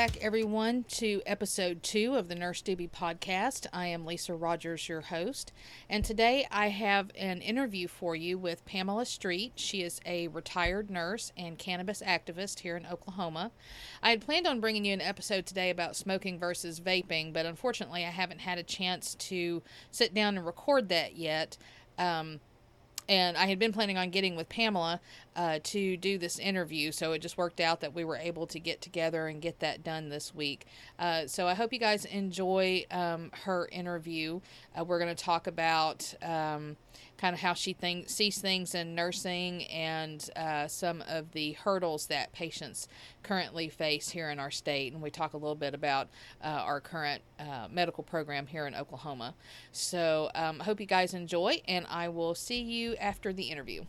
Back, everyone, to episode two of the Nurse Doobie podcast. I am Lisa Rogers, your host, and today I have an interview for you with Pamela Street. She is a retired nurse and cannabis activist here in Oklahoma. I had planned on bringing you an episode today about smoking versus vaping, but unfortunately, I haven't had a chance to sit down and record that yet. Um, and I had been planning on getting with Pamela uh, to do this interview, so it just worked out that we were able to get together and get that done this week. Uh, so I hope you guys enjoy um, her interview. Uh, we're going to talk about um, kind of how she think, sees things in nursing and uh, some of the hurdles that patients currently face here in our state. And we talk a little bit about uh, our current uh, medical program here in Oklahoma. So um, I hope you guys enjoy, and I will see you after the interview.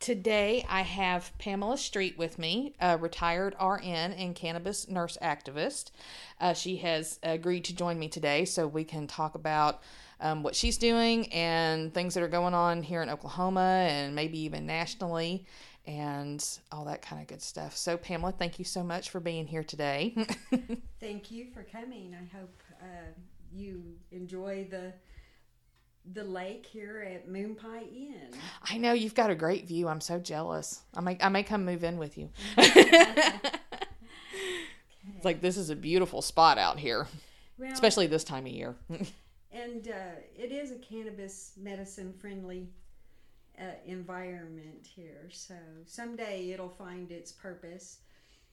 Today, I have Pamela Street with me, a retired RN and cannabis nurse activist. Uh, she has agreed to join me today so we can talk about um, what she's doing and things that are going on here in Oklahoma and maybe even nationally and all that kind of good stuff. So, Pamela, thank you so much for being here today. thank you for coming. I hope uh, you enjoy the the lake here at Moon Pie Inn. I know you've got a great view. I'm so jealous. I may I may come move in with you. It's like this is a beautiful spot out here, well, especially this time of year. and uh, it is a cannabis medicine friendly uh, environment here. So someday it'll find its purpose.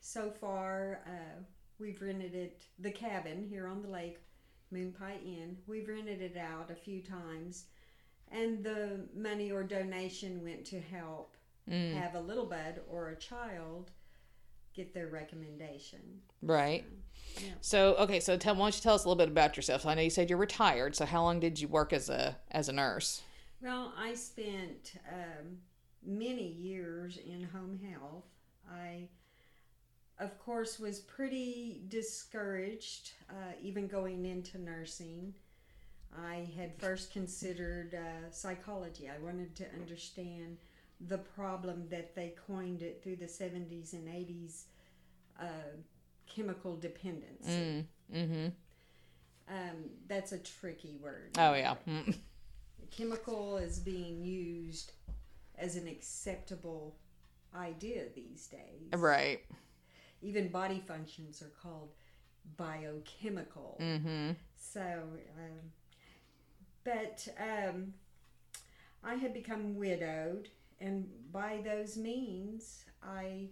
So far, uh, we've rented it the cabin here on the lake, Moon Pie Inn. We've rented it out a few times, and the money or donation went to help mm. have a little bud or a child get their recommendation. Right. So, yeah. So okay, so tell why don't you tell us a little bit about yourself? So I know you said you're retired. So how long did you work as a as a nurse? Well, I spent um, many years in home health. I, of course, was pretty discouraged, uh, even going into nursing. I had first considered uh, psychology. I wanted to understand the problem that they coined it through the 70s and 80s uh, chemical dependence. Mm, mm-hmm. Um, that's a tricky word. Oh, yeah. Mm. Chemical is being used as an acceptable idea these days. Right. Even body functions are called biochemical. Mm-hmm. So, um, but um, I had become widowed and by those means, I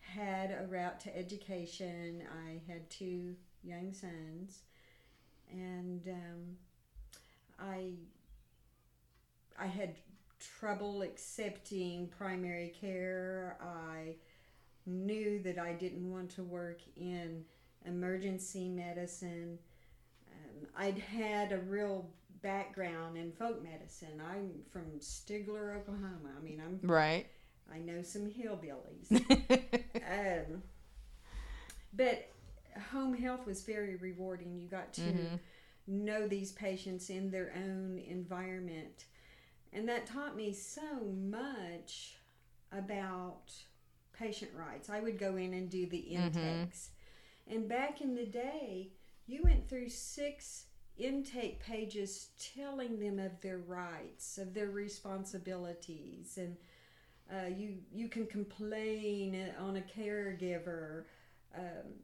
had a route to education. I had two young sons, and um, I I had trouble accepting primary care. I knew that I didn't want to work in emergency medicine. Um, I'd had a real background in folk medicine. I'm from Stigler, Oklahoma. I mean, I'm right. I know some hillbillies. um, but home health was very rewarding. You got to mm-hmm. know these patients in their own environment. And that taught me so much about patient rights. I would go in and do the mm-hmm. intakes. Mm-hmm. And back in the day, you went through six intake pages telling them of their rights, of their responsibilities, and uh, you you can complain on a caregiver. Um,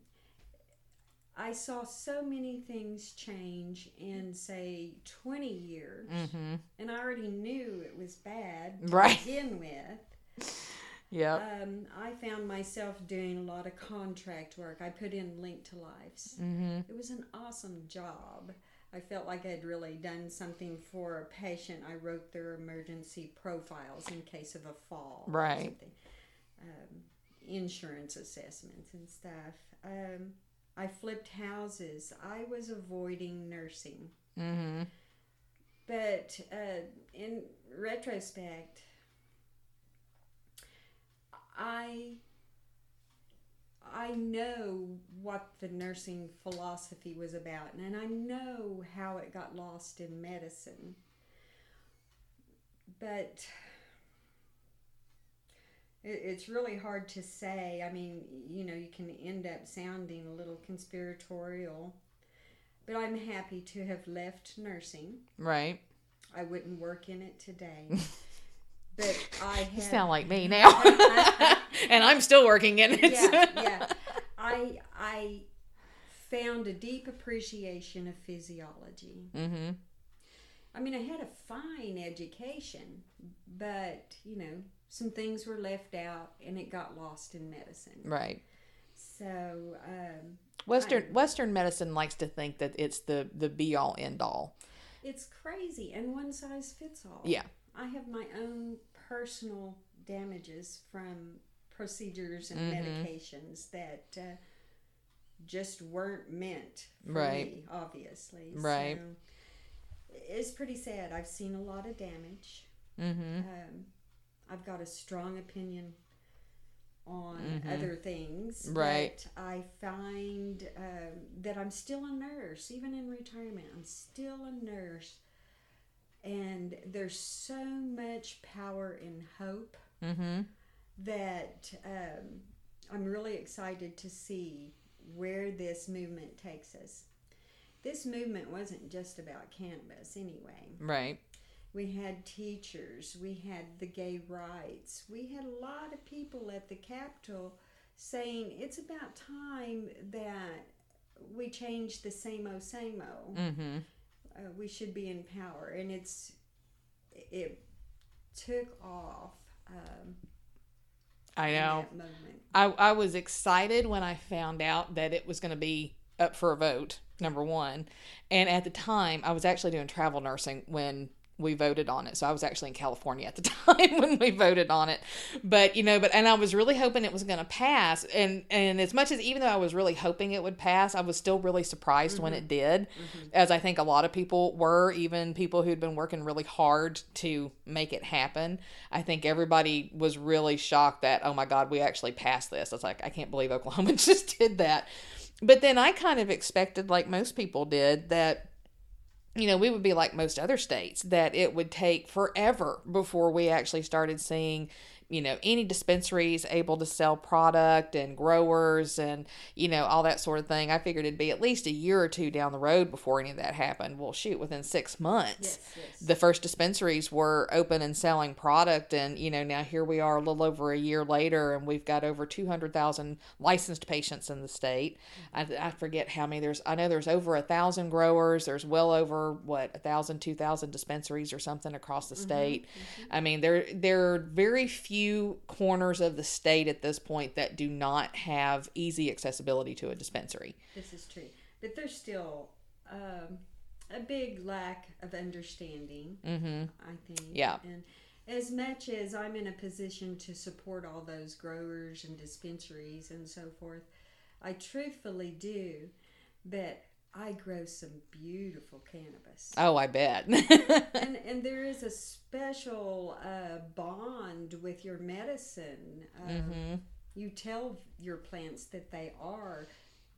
I saw so many things change in say 20 years, mm-hmm. and I already knew it was bad to right. begin with. Yeah. Um, I found myself doing a lot of contract work. I put in Link to Lives. Mm-hmm. It was an awesome job. I felt like I'd really done something for a patient. I wrote their emergency profiles in case of a fall. Right. Um, insurance assessments and stuff. Um, I flipped houses. I was avoiding nursing. Mm-hmm. But uh, in retrospect, I I know what the nursing philosophy was about, and I know how it got lost in medicine. But it, it's really hard to say. I mean, you know, you can end up sounding a little conspiratorial, but I'm happy to have left nursing. Right. I wouldn't work in it today. but I have, You sound like me now. and I'm still working in it. yeah, yeah. I I found a deep appreciation of physiology. Mm-hmm. I mean, I had a fine education, but you know, some things were left out, and it got lost in medicine. Right. So, um, Western Western medicine likes to think that it's the the be all end all. it's crazy, and one size fits all. Yeah. I have my own personal damages from procedures and Mhm. medications that uh, just weren't meant for Right. me, obviously. Right. So it's pretty sad. I've seen a lot of damage. Mm-hmm. Um, I've got a strong opinion on Mhm. other things. Right. But I find um, that I'm still a nurse, even in retirement. I'm still a nurse. And there's so much power in hope Mm-hmm. that um, I'm really excited to see where this movement takes us. This movement wasn't just about cannabis, anyway. Right. We had teachers, we had the gay rights, we had a lot of people at the Capitol saying it's about time that we change the same old, same old. Mm-hmm. Uh, we should be in power, and it's it took off. Um, I in know. that moment. I, I was excited when I found out that it was going to be up for a vote, number one. And at the time, I was actually doing travel nursing when we voted on it. So I was actually in California at the time when we voted on it. But, you know, but, and I was really hoping it was going to pass. And, and as much as, even though I was really hoping it would pass, I was still really surprised when it mm-hmm. did, mm-hmm. as I think a lot of people were, even people who'd been working really hard to make it happen. I think everybody was really shocked that, oh my God, we actually passed this. It's like, I can't believe Oklahoma just did that. But then I kind of expected, like most people did, that you know, we would be like most other states, that it would take forever before we actually started seeing, you know, any dispensaries able to sell product and growers and, you know, all that sort of thing. I figured it'd be at least a year or two down the road before any of that happened. Well, shoot, within six months Yes, yes. the first dispensaries were open and selling product and you know now here we are a little over a year later and we've got over 200,000 licensed patients in the state I, I forget how many there's I know there's over a thousand growers there's well over what a thousand two thousand dispensaries or something across the mm-hmm, state mm-hmm. I mean there there are very few corners of the state at this point that do not have easy accessibility to a dispensary This is true, but there's still um, a big lack of understanding. mm-hmm I think. Yeah. And as much as I'm in a position to support all those growers and dispensaries and so forth, I truthfully do. But I grow some beautiful cannabis. oh I bet and and there is a special uh, bond with your medicine. Um, mm-hmm You tell your plants that they are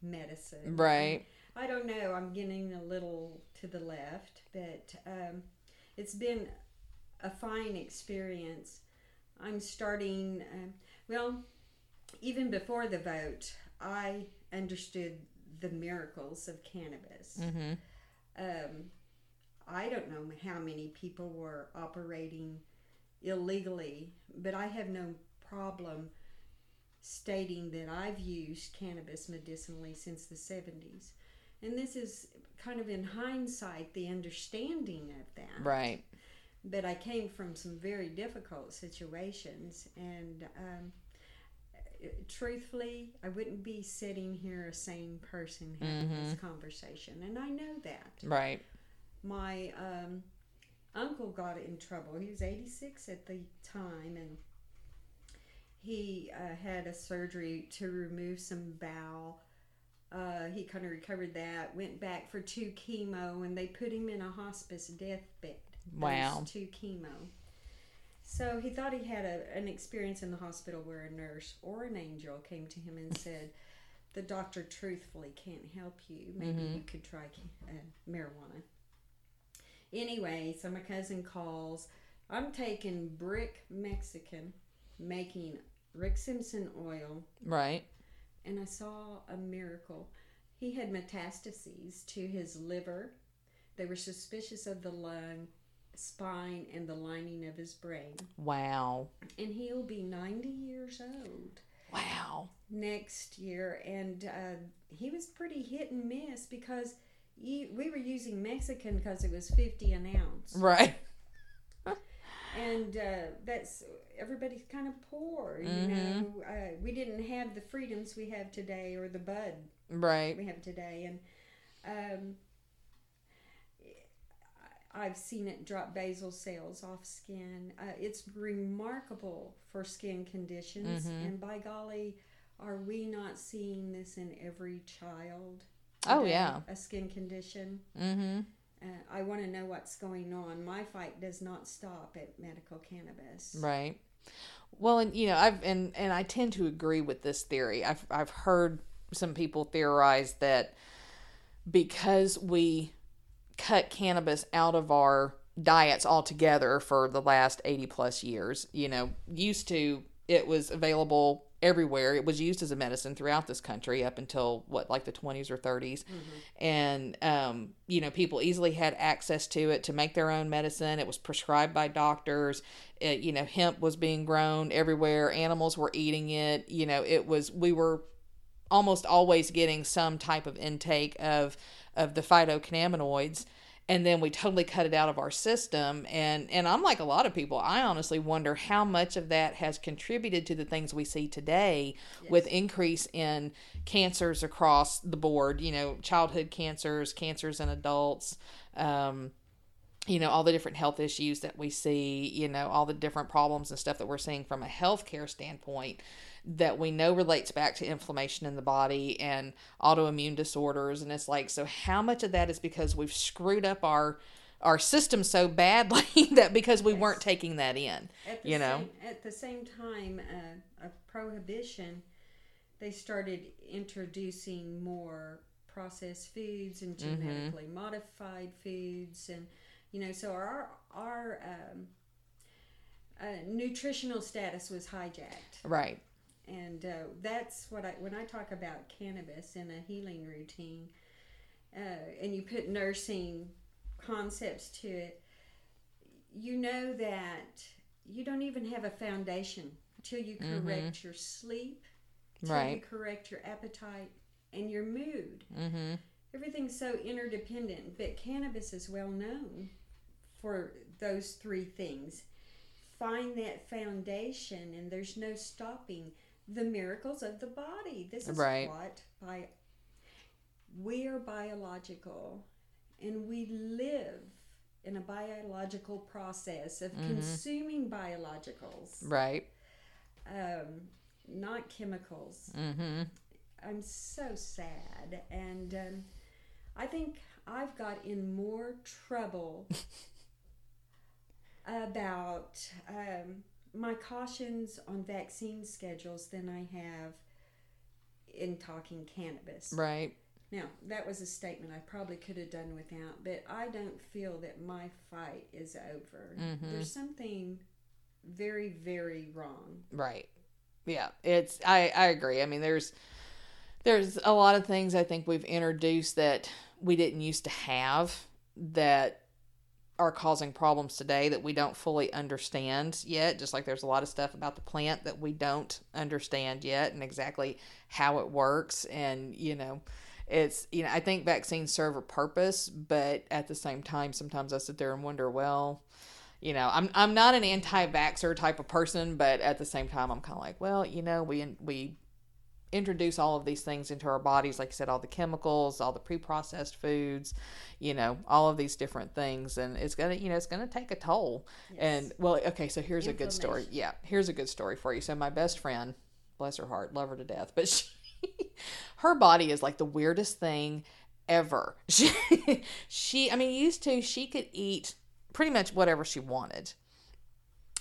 medicine. right I don't know. I'm getting a little to the left, but um, it's been a fine experience. I'm starting. Um, well, even before the vote, I understood the miracles of cannabis. mm-hmm Um, I don't know how many people were operating illegally, but I have no problem stating that I've used cannabis medicinally since the 70s. And this is kind of in hindsight the understanding of that. right But I came from some very difficult situations, and um, truthfully, I wouldn't be sitting here a sane person having this conversation, and I know that right my um, uncle got in trouble. He was 86 at the time, and he uh, had a surgery to remove some bowel. Uh, he kind of recovered that, went back for two chemo, and they put him in a hospice deathbed. Wow. Two chemo. So he thought he had a, an experience in the hospital where a nurse or an angel came to him and said, The doctor truthfully can't help you. Maybe you could try uh, marijuana. Anyway, so my cousin calls. I'm taking brick Mexican making Rick Simpson oil, Right. and I saw a miracle. He had metastases to his liver. They were suspicious of the lung, spine, and the lining of his brain. Wow. And he'll be 90 years old Wow. next year. And uh, he was pretty hit and miss because you, we were using Mexican because it was 50 an ounce. Right. and uh, that's everybody's kind of poor you Mhm. know uh, we didn't have the freedoms we have today or the bud Right. we have today and um, i've seen it drop basal cells off skin uh, it's remarkable for skin conditions Mhm. and by golly are we not seeing this in every child Oh, yeah. a skin condition Mm-hmm. uh, I want to know what's going on. My fight does not stop at medical cannabis. Right. Well, and you know, I've and and I tend to agree with this theory. I've I've heard some people theorize that because we cut cannabis out of our diets altogether for the last 80 plus years, you know, used to it was available everywhere. It was used as a medicine throughout this country up until what like the 20s or 30s. And um, you know, people easily had access to it to make their own medicine. It was prescribed by doctors. It, you know, hemp was being grown everywhere. Animals were eating it. You know, it was we were almost always getting some type of intake of of the phytocannabinoids and then we totally cut it out of our system. And and I'm like a lot of people I honestly wonder how much of that has contributed to the things we see today with increase in cancers across the board you know childhood cancers cancers in adults um you know all the different health issues that we see you know all the different problems and stuff that we're seeing from a healthcare standpoint that we know relates back to inflammation in the body and autoimmune disorders. And it's like so how much of that is because we've screwed up our our system so badly that because we weren't taking that in At the you know? same, at the same time uh, of prohibition, they started introducing more processed foods and Mm-hmm. genetically modified foods, and you know, so our our um, uh, nutritional status was hijacked. right and uh, that's what I when I talk about cannabis in a healing routine, uh, and you put nursing concepts to it, you know that you don't even have a foundation until you correct your sleep, till you Right. correct your appetite and your mood. mm-hmm Everything's so interdependent, but cannabis is well known for those three things. Find that foundation, and there's no stopping the miracles of the body. This is Right. what by we are biological, and we live in a biological process of consuming biologicals, right um, not chemicals. mm-hmm I'm so sad, and um, I think I've got in more trouble about um, my cautions on vaccine schedules than I have in talking cannabis. right Now, that was a statement I probably could have done without, but I don't feel that my fight is over. Mhm. There's something very, very wrong. Right. Yeah, it's I I agree. I mean, there's there's a lot of things I think we've introduced that we didn't used to have that are causing problems today that we don't fully understand yet. Just like there's a lot of stuff about the plant that we don't understand yet and exactly how it works and, you know, it's you know, I think vaccines serve a purpose, but at the same time sometimes I sit there and wonder, well, you know, I'm I'm not an anti-vaxxer type of person, but at the same time, I'm kind of like, well, you know, we we introduce all of these things into our bodies, like I said, all the chemicals, all the pre-processed foods, you know, all of these different things, and it's gonna, you know, it's gonna take a toll. And well, okay, so here's a good story. Yeah, here's a good story for you. So my best friend, bless her heart, love her to death, but she, her body is like the weirdest thing ever. She, she, I mean, used to she could eat pretty much whatever she wanted.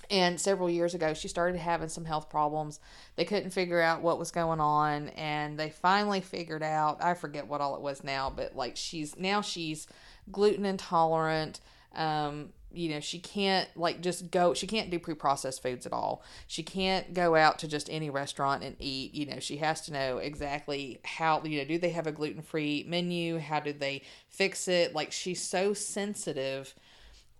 And several years ago, she started having some health problems. They couldn't figure out what was going on, and they finally figured out. I forget what all it was now, but like she's now she's gluten intolerant. Um, you know she can't like just go she can't do pre-processed foods at all she can't go out to just any restaurant and eat you know she has to know exactly how you know do they have a gluten-free menu how do they fix it like she's so sensitive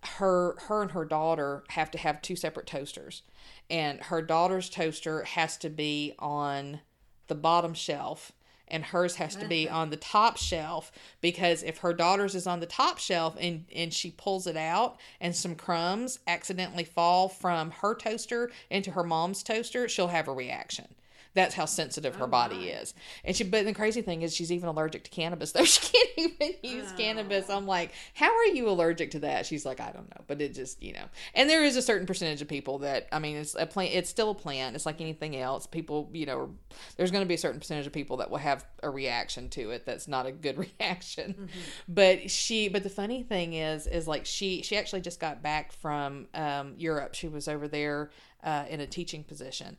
her her and her daughter have to have two separate toasters. And her daughter's toaster has to be on the bottom shelf and hers has to be on the top shelf because if her daughter's is on the top shelf and and she pulls it out and some crumbs accidentally fall from her toaster into her mom's toaster she'll have a reaction that's how sensitive her Oh, body is. And she but the crazy thing is she's even allergic to cannabis though. She can't even use cannabis. Oh. i'm like how are you allergic to that? She's like i don't know. But it just you know. And there is a certain percentage of people that i mean it's a plant it's still a plant. It's like anything else. People you know there's going to be a certain percentage of people that will have a reaction to it that's not a good reaction. But she but the funny thing is is like she she actually just got back from um, europe. She was over there uh, in a teaching position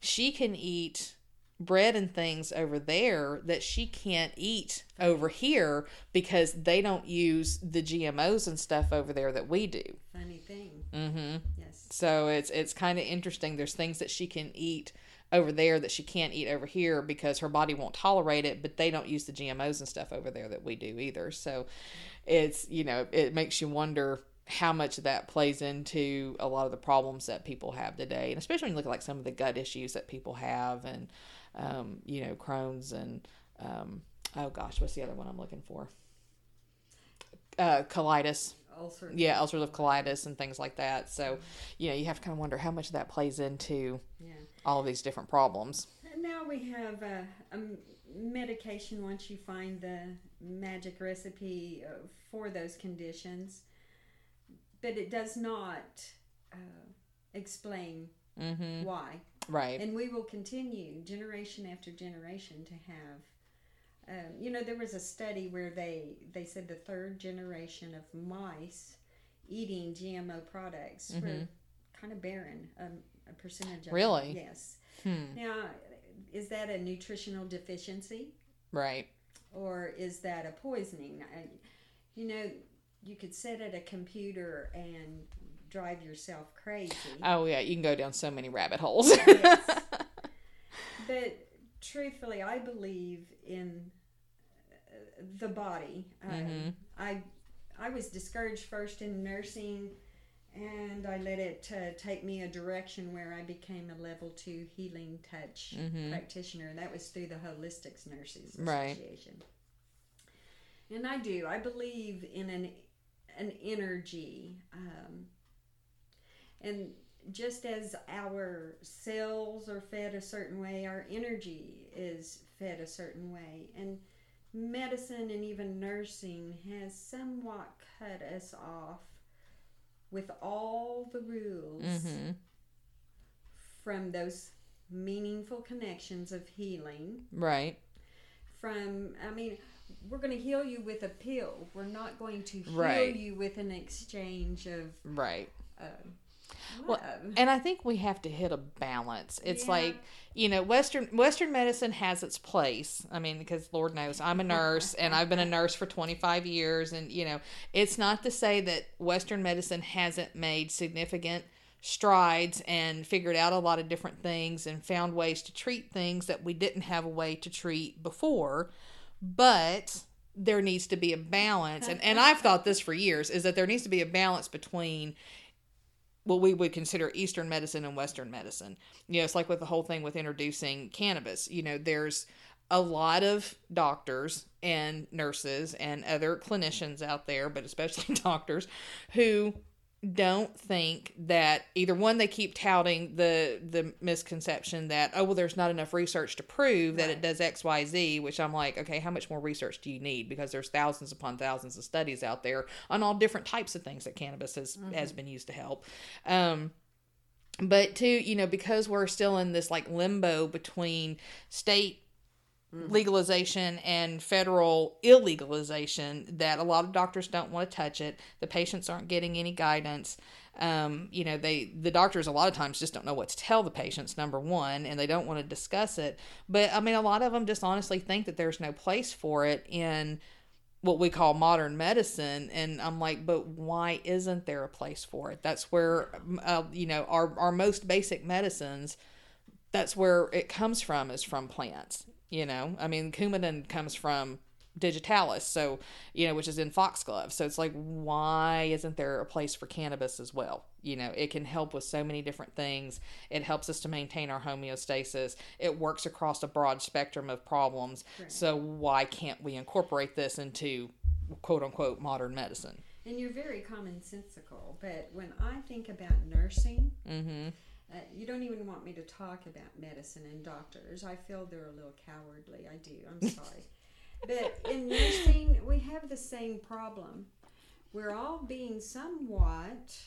she can eat bread and things over there that she can't eat over here because they don't use the GMOs and stuff over there that we do. Funny thing. Mm-hmm. Yes. So it's it's kind of interesting. There's things that she can eat over there that she can't eat over here because her body won't tolerate it, but they don't use the GMOs and stuff over there that we do either. So it's, you know, it makes you wonder how much of that plays into a lot of the problems that people have today. And especially when you look at like some of the gut issues that people have and, um, you know, Crohn's and, um, oh gosh, what's the other one I'm looking for? Uh, colitis Ulcer. yeah ulcerative colitis and things like that so you know you have to kind of wonder how much of that plays into Yeah. all of these different problems And now we have a medication once you find the magic recipe uh, for those conditions, but it does not uh, explain mm-hmm why. right And we will continue generation after generation to have. Um, you know, there was a study where they they said the third generation of mice eating GMO products were Mhm. kind of barren. Um, a percentage of Really? them. yes. hmm. Now, is that a nutritional deficiency right or is that a poisoning? I, you know, you could sit at a computer and drive yourself crazy. oh yeah you can go down so many rabbit holes Yes. but truthfully, I believe in uh, the body. Um, Mhm. I I was discouraged first in nursing, and I let it uh, take me a direction where I became a level two healing touch Mhm. practitioner, and that was through the Holistics Nurses Right. Association. And I do. I believe in an an energy, um, and just as our cells are fed a certain way, our energy is fed a certain way, and medicine and even nursing has somewhat cut us off with all the rules mm-hmm. from those meaningful connections of healing. Right. From i mean we're going to heal you with a pill. We're not going to heal Right. you with an exchange of right. uh, Well, and i think we have to hit a balance. It's Yeah. like you know western western medicine has its place. I mean because lord knows i'm a nurse and i've been a nurse for 25 years and you know it's not to say that western medicine hasn't made significant strides and figured out a lot of different things and found ways to treat things that we didn't have a way to treat before but there needs to be a balance and, and i've thought this for years is that there needs to be a balance between what we would consider Eastern medicine and Western medicine. You know, it's like with the whole thing with introducing cannabis. You know, there's a lot of doctors and nurses and other clinicians out there, but especially doctors, who don't think that either one they keep touting the the misconception that oh well there's not enough research to prove that it does xyz which i'm like okay how much more research do you need? Because there's thousands upon thousands of studies out there on all different types of things that cannabis has has been used to help. Um but too you know because we're still in this like limbo between state legalization and federal illegalization that a lot of doctors don't want to touch it. The patients aren't getting any guidance. Um, you know they the doctors a lot of times just don't know what to tell the patients number one and they don't want to discuss it. But i mean a lot of them just honestly think that there's no place for it in what we call modern medicine and i'm like but why isn't there a place for it? That's where uh, you know our, our most basic medicines that's where it comes from is from plants you know i mean coumadin comes from digitalis so you know which is in foxglove. So it's like why isn't there a place for cannabis as well? You know it can help with so many different things. It helps us to maintain our homeostasis. It works across a broad spectrum of problems. Right. so why can't we incorporate this into quote unquote modern medicine? And you're very commonsensical but when i think about nursing mm-hmm. Uh, you don't even want me to talk about medicine and doctors i feel they're a little cowardly i do i'm sorry but in nursing we have the same problem we're all being somewhat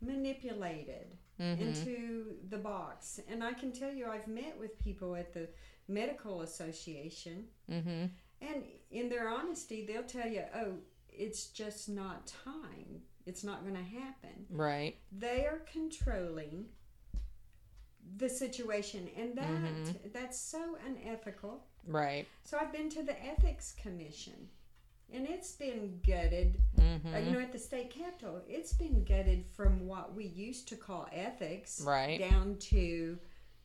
manipulated mm-hmm. into the box. And I can tell you, I've met with people at the medical association, mm-hmm. and in their honesty, they'll tell you, "Oh, it's just not time. It's not going to happen." Right. They are controlling the situation, and that mm-hmm. that's so unethical. Right. So I've been to the ethics commission and it's been gutted. Mm-hmm. Uh, you know, at the state capitol, it's been gutted from what we used to call ethics, right, down to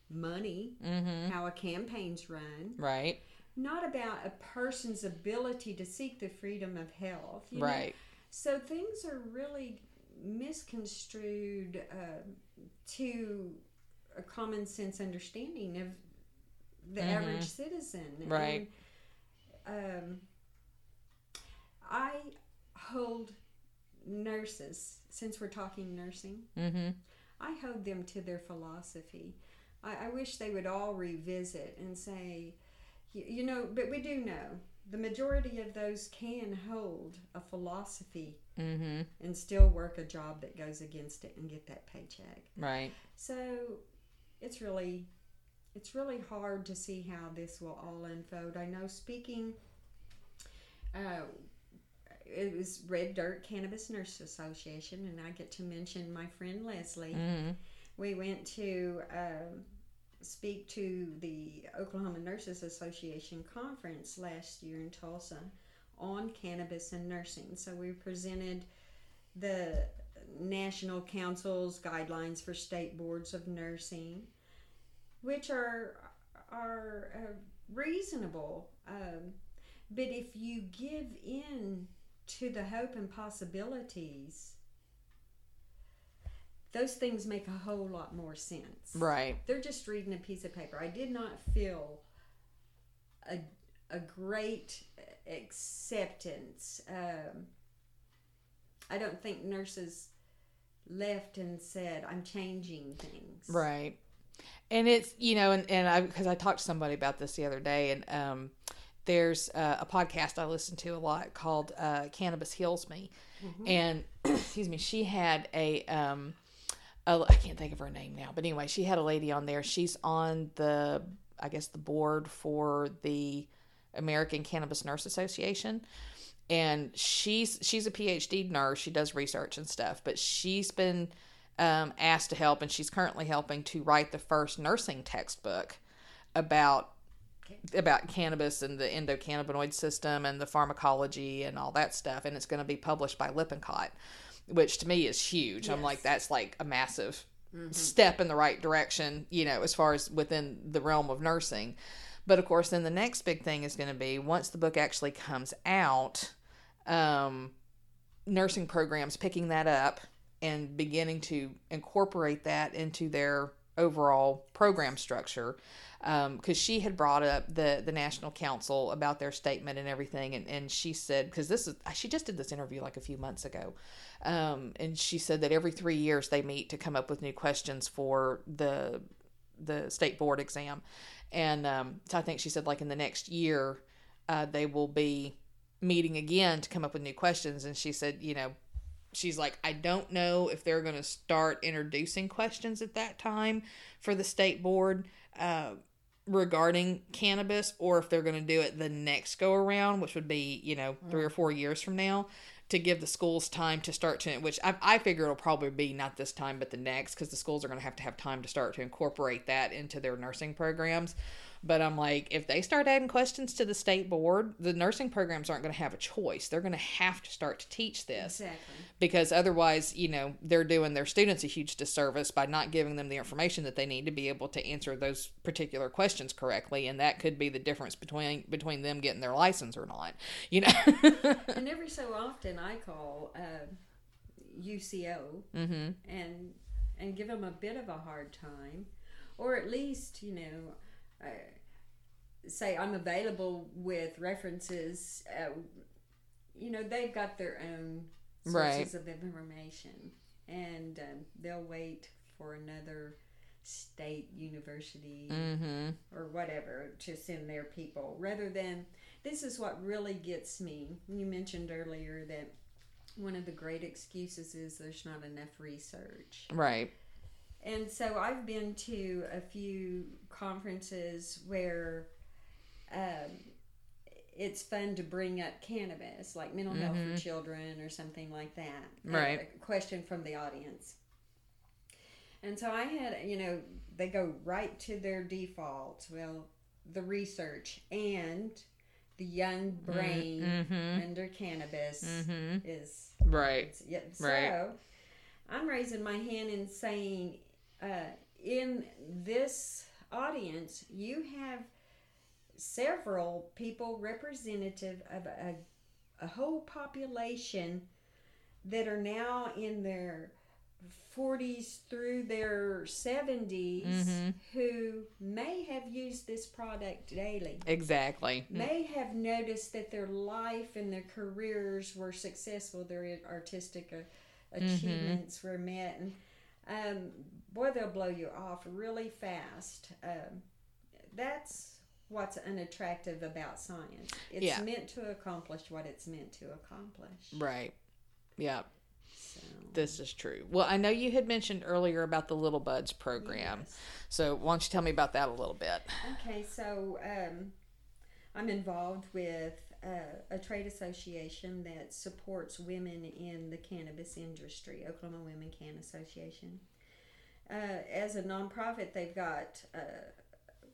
money, mm-hmm. how a campaign's run, right. Not about a person's ability to seek the freedom of health, right. Know? So things are really misconstrued uh, to a common sense understanding of the mm-hmm. average citizen, right. And, um, I hold nurses, since we're talking nursing, mm-hmm. I hold them to their philosophy. I, I, wish they would all revisit and say, you, you know, but we do know the majority of those can hold a philosophy mm-hmm. and still work a job that goes against it and get that paycheck. Right. So it's really it's really hard to see how this will all unfold. I know speaking uh, it was Red Dirt Cannabis Nurse Association, and I get to mention my friend Leslie. Mm-hmm. We went to um, speak to the Oklahoma Nurses Association conference last year in Tulsa on cannabis and nursing. So we presented the National Council's guidelines for state boards of nursing, which are are uh, reasonable. Um, but if you give in to the hope and possibilities, those things make a whole lot more sense. Right. They're just reading a piece of paper. I did not feel a, a great acceptance. Um, I don't think nurses left and said, I'm changing things. Right. And it's, you know, and, and I, because I talked to somebody about this the other day, and, um, there's uh, a podcast I listen to a lot called uh, Cannabis Heals Me, mm-hmm. and excuse me, she had a um, a, I can't think of her name now, but anyway, she had a lady on there. She's on the I guess the board for the American Cannabis Nurse Association, and she's she's a PhD nurse. She does research and stuff, but she's been um, asked to help, and she's currently helping to write the first nursing textbook about about cannabis and the endocannabinoid system and the pharmacology and all that stuff and it's going to be published by lippincott which to me is huge yes. i'm like that's like a massive mm-hmm. step in the right direction you know as far as within the realm of nursing but of course then the next big thing is going to be once the book actually comes out um, nursing programs picking that up and beginning to incorporate that into their overall program structure. Because um, she had brought up the the national council about their statement and everything and, and she said because this is she just did this interview like a few months ago. Um, and she said that every three years they meet to come up with new questions for the the state board exam. And um, so i think she said like in the next year uh, they will be meeting again to come up with new questions and she said you know she's like, I don't know if they're going to start introducing questions at that time for the state board. Uh, regarding cannabis or if they're going to do it the next go around, which would be, you know, three or four years from now. to give the schools time to start to which I, I figure it'll probably be not this time but the next because the schools are going to have to have time to start to incorporate that into their nursing programs but I'm like, if they start adding questions to the state board, the nursing programs aren't going to have a choice. They're going to have to start to teach this. Exactly. Because otherwise, you know, they're doing their students a huge disservice by not giving them the information that they need to be able to answer those particular questions correctly. And that could be the difference between between them getting their license or not. You know? and every so often I call uh, UCO mm-hmm. and and give them a bit of a hard time, or at least you know. Uh, say I'm available with references. Uh, you know, they've got their own sources Right. of information, and um, they'll wait for another state university Mm-hmm. or whatever to send their people rather than this is what really gets me you mentioned earlier that one of the great excuses is there's not enough research Right. And so I've been to a few conferences where um, it's fun to bring up cannabis, like mental health for children or something like that. Right. A question from the audience. And so I had, you know, they go right to their default. Well, the research and the young brain Mm-hmm. under cannabis Mm-hmm. is Right. it's- Yeah, so Right. I'm raising my hand and saying, uh, in this audience, you have several people representative of a, a whole population that are now in their 40s through their 70s Mhm. who may have used this product daily Exactly. may have noticed that their life and their careers were successful, their artistic uh, achievements were met, and um, boy, they'll blow you off really fast. Um, that's what's unattractive about science. It's Yeah. meant to accomplish what it's meant to accomplish. Right. Yeah. So, This is true. Well, I know you had mentioned earlier about the Little Buds program. yes. So, why don't you tell me about that a little bit? Okay, so um, I'm involved with uh, a trade association that supports women in the cannabis industry, Oklahoma Women Can Association. Uh, as a nonprofit, they've got uh,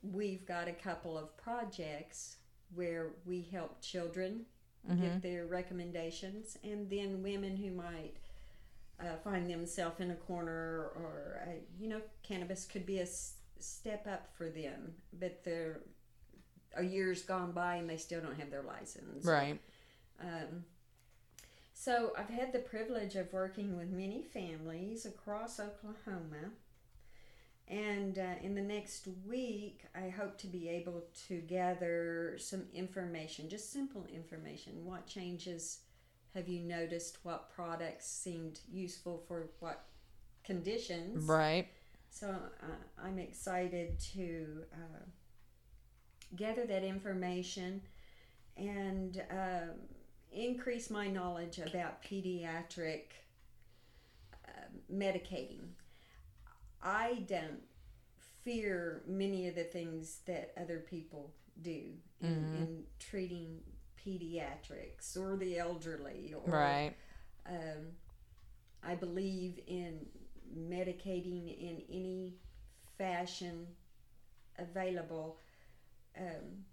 we've got a couple of projects where we help children get their recommendations, and then women who might uh, find themselves in a corner or uh, you know cannabis could be a s- step up for them but they're a year's gone by and they still don't have their license Right. um, so i've had the privilege of working with many families across oklahoma. And uh, in the next week i hope to be able to gather some information just simple information. What changes have you noticed? What products seemed useful for what conditions? Right. so uh, I'm excited to uh, gather that information and um increase my knowledge about pediatric uh, medicating. I don't fear many of the things that other people do in, in treating pediatrics or the elderly or Right. um, I believe in medicating in any fashion available. Um,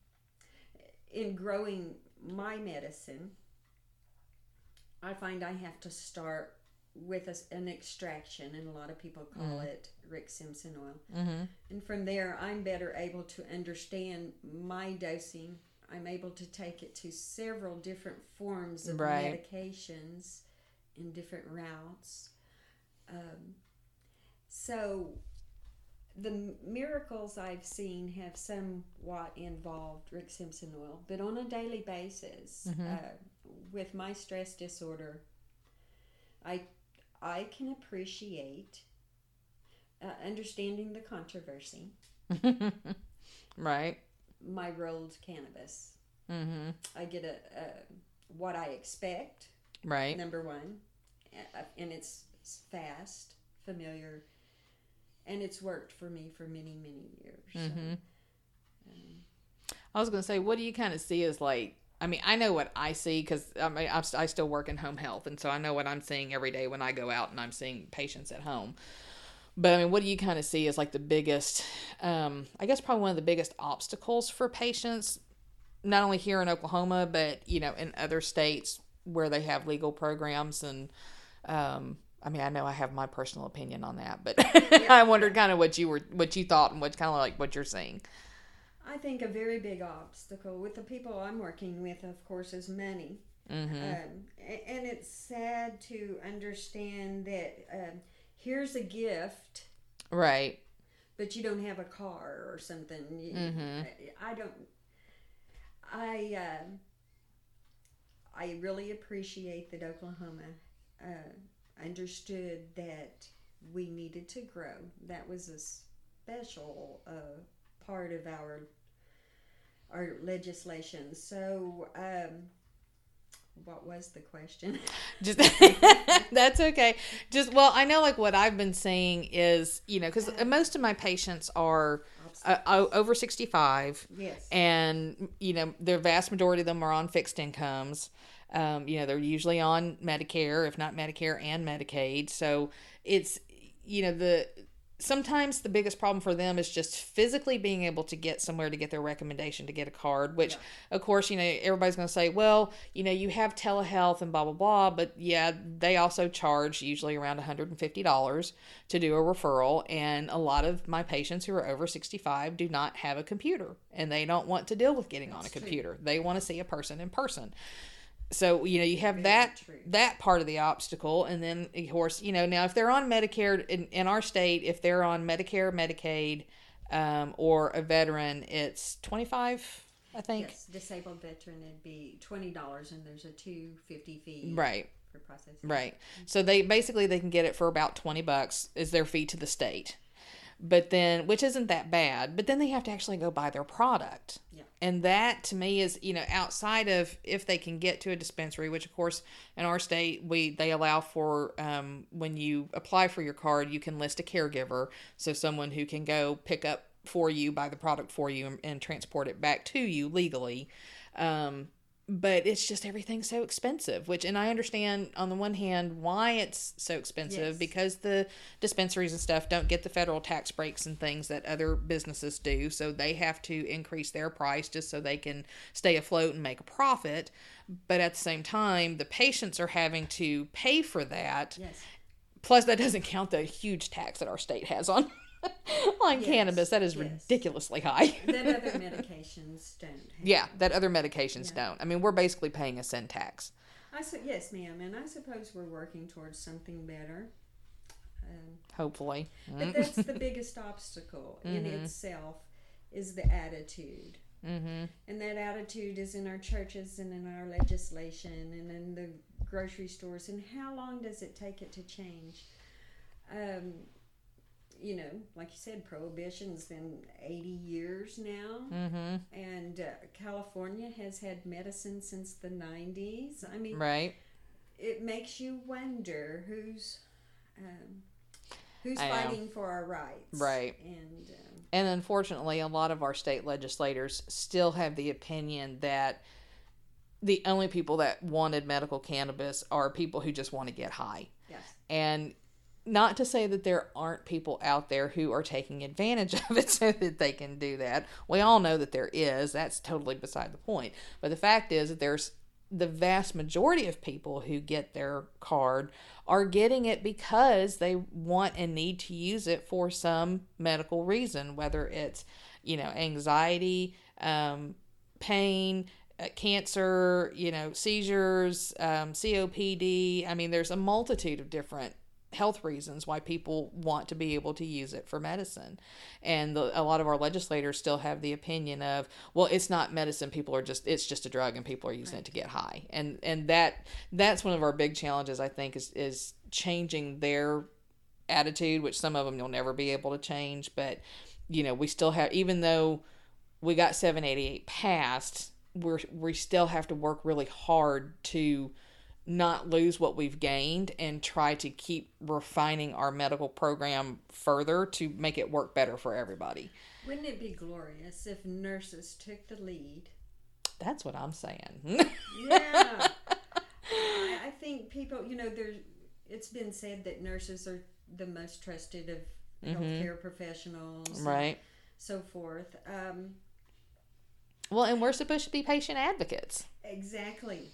in growing my medicine, I find I have to start with a an extraction, and a lot of people call it Rick Simpson oil. Mm-hmm. And from there, I'm better able to understand my dosing. I'm able to take it to several different forms of Right. medications in different routes. Um, so, the miracles I've seen have somewhat involved Rick Simpson oil, but on a daily basis, uh, with my stress disorder, I I can appreciate uh, understanding the controversy. right. My rolled cannabis. Mm-hmm. I get a, a what I expect. Right. Number one, and it's fast, familiar, and it's worked for me for many many years. So, Mm-hmm. um, I was going to say, what do you kind of see as like I mean, I know what I see because I mean, I'm, I still work in home health, and so I know what I'm seeing every day when I go out and I'm seeing patients at home. But I mean, what do you kind of see as like the biggest, um, I guess probably one of the biggest obstacles for patients, not only here in Oklahoma, but you know, in other states where they have legal programs and, um, I mean, I know I have my personal opinion on that, but I wondered kind of what you were, what you thought, and what kind of like what you're seeing. I think a very big obstacle with the people I'm working with, of course, is money. Mm-hmm. Um, and it's sad to understand that um, here's a gift, Right. but you don't have a car or something. Mhm. I, I don't. I uh, I really appreciate that Oklahoma uh, understood that we needed to grow. That was a special uh, part of our our legislation. So, um, what was the question? Just that's okay. Just well, I know like what I've been saying is you know because most of my patients are uh, over sixty five. yes. and you know the vast majority of them are on fixed incomes um, you know they're usually on medicare if not medicare and medicaid. So it's you know the sometimes the biggest problem for them is just physically being able to get somewhere to get their recommendation to get a card which of course you know everybody's going to say well you know you have telehealth and blah blah blah but yeah they also charge usually around $150 to do a referral and a lot of my patients who are over 65 do not have a computer and they don't want to deal with getting on a computer. They want to see a person in person so you know you have that true. that part of the obstacle and then of course you know now if they're on medicare in, in our state if they're on medicare medicaid um, or a veteran it's 25 i think Yes, disabled veteran, it'd be twenty dollars, and there's a two fifty fee right for processing. Right. So they basically they can get it for about 20 bucks is their fee to the state. But then which isn't that bad, but then they have to actually go buy their product. Yeah. And that to me is, you know, outside of if they can get to a dispensary, which of course in our state we they allow for um, when you apply for your card, you can list a caregiver, so someone who can go pick up for you, buy the product for you, and, and transport it back to you legally. Um, but it's just everything's so expensive which and i understand on the one hand why it's so expensive Yes. because the dispensaries and stuff don't get the federal tax breaks and things that other businesses do so they have to increase their price just so they can stay afloat and make a profit but at the same time the patients are having to pay for that Yes. plus that doesn't count the huge tax that our state has on on Yes, cannabis that is yes. ridiculously high That other medications don't. Have. yeah that other medications don't i mean we're basically paying a sin tax I su- yes, ma'am, and I suppose we're working towards something better. Um, hopefully but that's the biggest obstacle in itself is the attitude. mm-hmm. And that attitude is in our churches and in our legislation and in the grocery stores. And how long does it take it to change? Um, you know, like you said, prohibition's been 80 years now. Mm-hmm. And uh, California has had medicine since the 90s. I mean, Right. it makes you wonder who's. Um, Who's I know. fighting for our rights? Right. And um, And unfortunately, a lot of our state legislators still have the opinion that the only people that wanted medical cannabis are people who just want to get high. yes, And not to say that there aren't people out there who are taking advantage of it so that they can do that. We all know that there is. That's totally beside the point. But the fact is that there's the vast majority of people who get their card are getting it because they want and need to use it for some medical reason, whether it's, you know, anxiety, um, pain, uh, cancer, you know, seizures, um, COPD. I mean, there's a multitude of different health reasons why people want to be able to use it for medicine. And the, a lot of our legislators still have the opinion of, well, it's not medicine. People are just, it's just a drug and people are using it to get high. And, and that, that's one of our big challenges, I think, is, is changing their attitude, which some of them you'll never be able to change. But, you know, we still have, even though we got 788 passed, we're, we still have to work really hard to, not lose what we've gained and try to keep refining our medical program further to make it work better for everybody. wouldn't it be glorious if nurses took the lead That's what I'm saying. yeah. I, I think people, you know, there's. It's been said that nurses are the most trusted of healthcare professionals, Mm-hmm. right. So forth. Um, Well, and we're supposed to be patient advocates. exactly,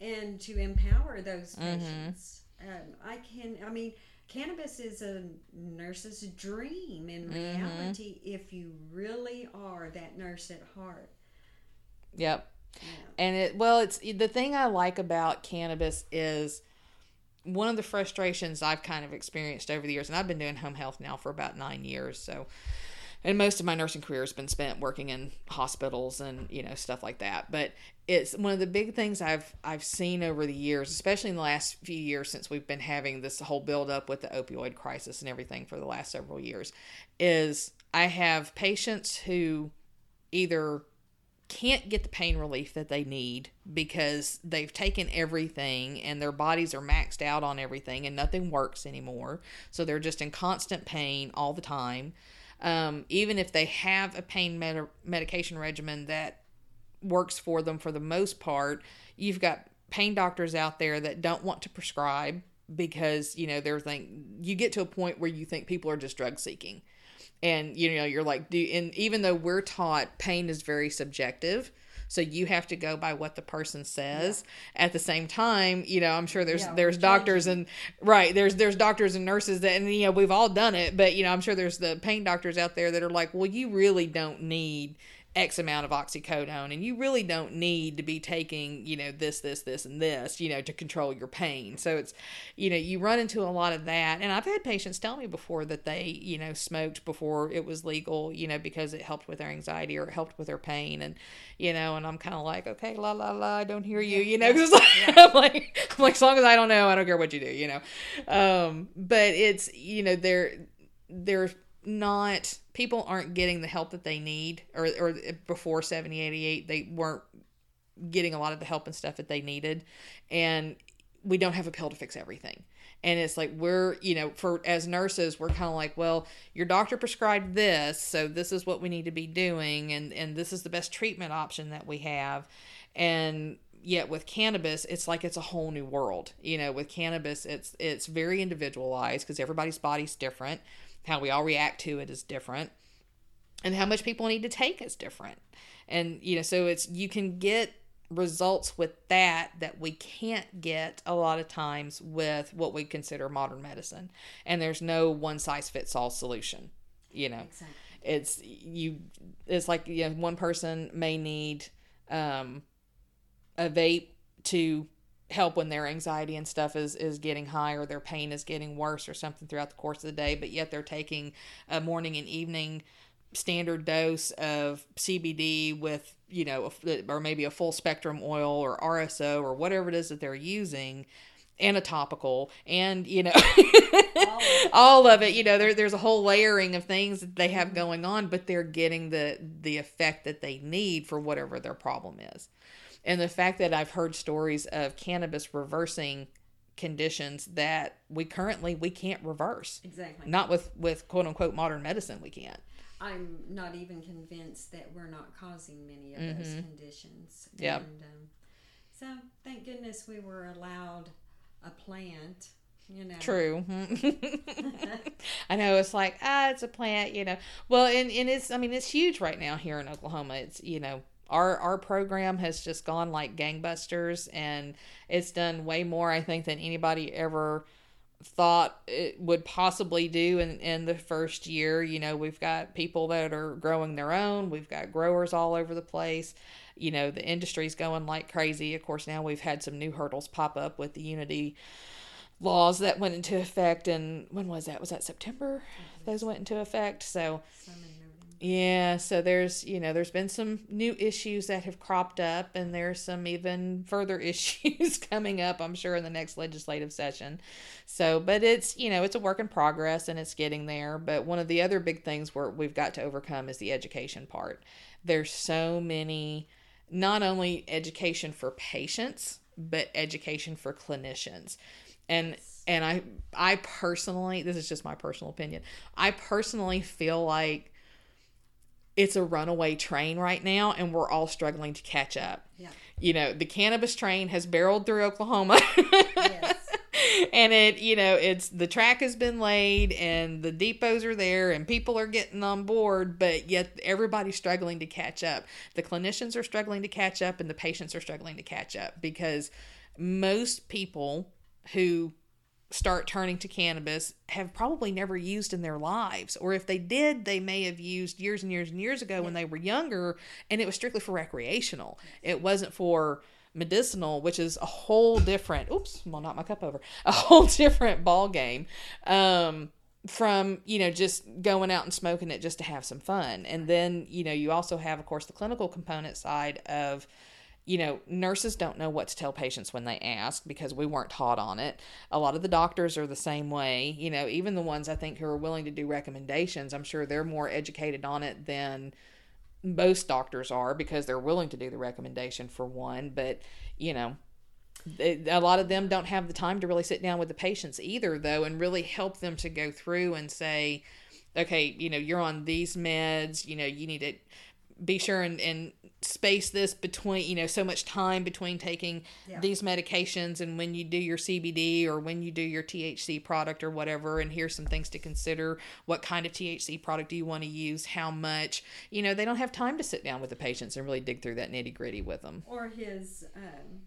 and to empower those Mm-hmm. patients. Um, I can. I mean, cannabis is a nurse's dream in Mm-hmm. reality. If you really are that nurse at heart. Yep. Yeah. And it well, it's the thing I like about cannabis is one of the frustrations I've kind of experienced over the years, and I've been doing home health now for about nine years, so and most of my nursing career has been spent working in hospitals and you know stuff like that. But it's one of the big things I've I've seen over the years, especially in the last few years since we've been having this whole build up with the opioid crisis and everything for the last several years, is I have patients who either can't get the pain relief that they need because they've taken everything and their bodies are maxed out on everything and nothing works anymore. So they're just in constant pain all the time. Um, even if they have a pain med- medication regimen that works for them for the most part, you've got pain doctors out there that don't want to prescribe because you know they're think you get to a point where you think people are just drug seeking. And you know you're like do and even though we're taught pain is very subjective so you have to go by what the person says. At the same time you know i'm sure there's Yeah, there's doctors and right there's there's doctors and nurses that and you know we've all done it but you know i'm sure there's the pain doctors out there that are like well you really don't need X amount of oxycodone, and you really don't need to be taking, you know, this, this, this, and this, you know, to control your pain. So it's, you know, you run into a lot of that. And I've had patients tell me before that they, you know, smoked before it was legal, you know, because it helped with their anxiety or it helped with their pain. And, you know, and I'm kind of like, okay, la, la, la, I don't hear you, you know, because I'm like, I'm like, as long as I don't know, I don't care what you do, you know. Um, but it's, you know, they're, they're, not people aren't getting the help that they need or or before 7088 they weren't getting a lot of the help and stuff that they needed. And we don't have a pill to fix everything. And it's like we're you know for as nurses we're kind of like well your doctor prescribed this so this is what we need to be doing and and this is the best treatment option that we have. And yet with cannabis it's like it's a whole new world. You know with cannabis it's it's very individualized because everybody's body's different how we all react to it is different. And how much people need to take is different. And you know so it's you can get results with that that we can't get a lot of times with what we consider modern medicine. And there's no one size fits all solution you know. Exactly. it's you it's like you know one person may need um a vape to help when their anxiety and stuff is is getting high or their pain is getting worse or something throughout the course of the day but yet they're taking a morning and evening standard dose of CBD with you know a, or maybe a full spectrum oil or RSO or whatever it is that they're using and a topical and you know All of it. You know there, there's a whole layering of things that they have mm-hmm. going on but they're getting the the effect that they need for whatever their problem is and the fact that i've heard stories of cannabis reversing conditions that we currently we can't reverse Exactly. not with with quote unquote modern medicine we can't I'm not even convinced that we're not causing many of those conditions. Mm-hmm. And, um, so thank goodness we were allowed a plant. You know. True. I know it's like ah, it's a plant, you know. Well, and and it's I mean it's huge right now here in Oklahoma. It's you know our our program has just gone like gangbusters, and it's done way more I think than anybody ever thought it would possibly do in, in the first year. You know, we've got people that are growing their own, we've got growers all over the place. You know, the industry's going like crazy. Of course, now we've had some new hurdles pop up with the Unity laws that went into effect. And when was that? Was that September? Mm-hmm. Those went into effect. So, in November. Yeah, so there's, you know, there's been some new issues that have cropped up, and there's some even further issues coming up, I'm sure, in the next legislative session. So, but it's, you know, it's a work in progress and it's getting there. But one of the other big things where we've got to overcome is the education part. There's so many, not only education for patients, but education for clinicians. And and I I personally, this is just my personal opinion. I personally feel like it's a runaway train right now and we're all struggling to catch up. Yeah. You know, the cannabis train has barreled through Oklahoma. Yes. and it, you know, it's the track has been laid and the depots are there and people are getting on board, but yet everybody's struggling to catch up. The clinicians are struggling to catch up and the patients are struggling to catch up because most people who start turning to cannabis have probably never used in their lives. Or if they did they may have used years and years and years ago when they were younger and it was strictly for recreational. It wasn't for medicinal which is a whole different oops well not my cup over a whole different ball game um from you know just going out and smoking it just to have some fun. And then you know you also have of course the clinical component side of you know, nurses don't know what to tell patients when they ask because we weren't taught on it. A lot of the doctors are the same way. You know, even the ones I think who are willing to do recommendations, I'm sure they're more educated on it than most doctors are because they're willing to do the recommendation for one. But, you know, a lot of them don't have the time to really sit down with the patients either, though, and really help them to go through and say, okay, you know, you're on these meds, you know, you need to be sure and, and space this between you know so much time between taking Yeah. these medications and when you do your CBD or when you do your THC product or whatever. And here's some things to consider. What kind of THC product do you want to use? How much? You know they don't have time to sit down with the patients and really dig through that nitty gritty with them. Or his, um,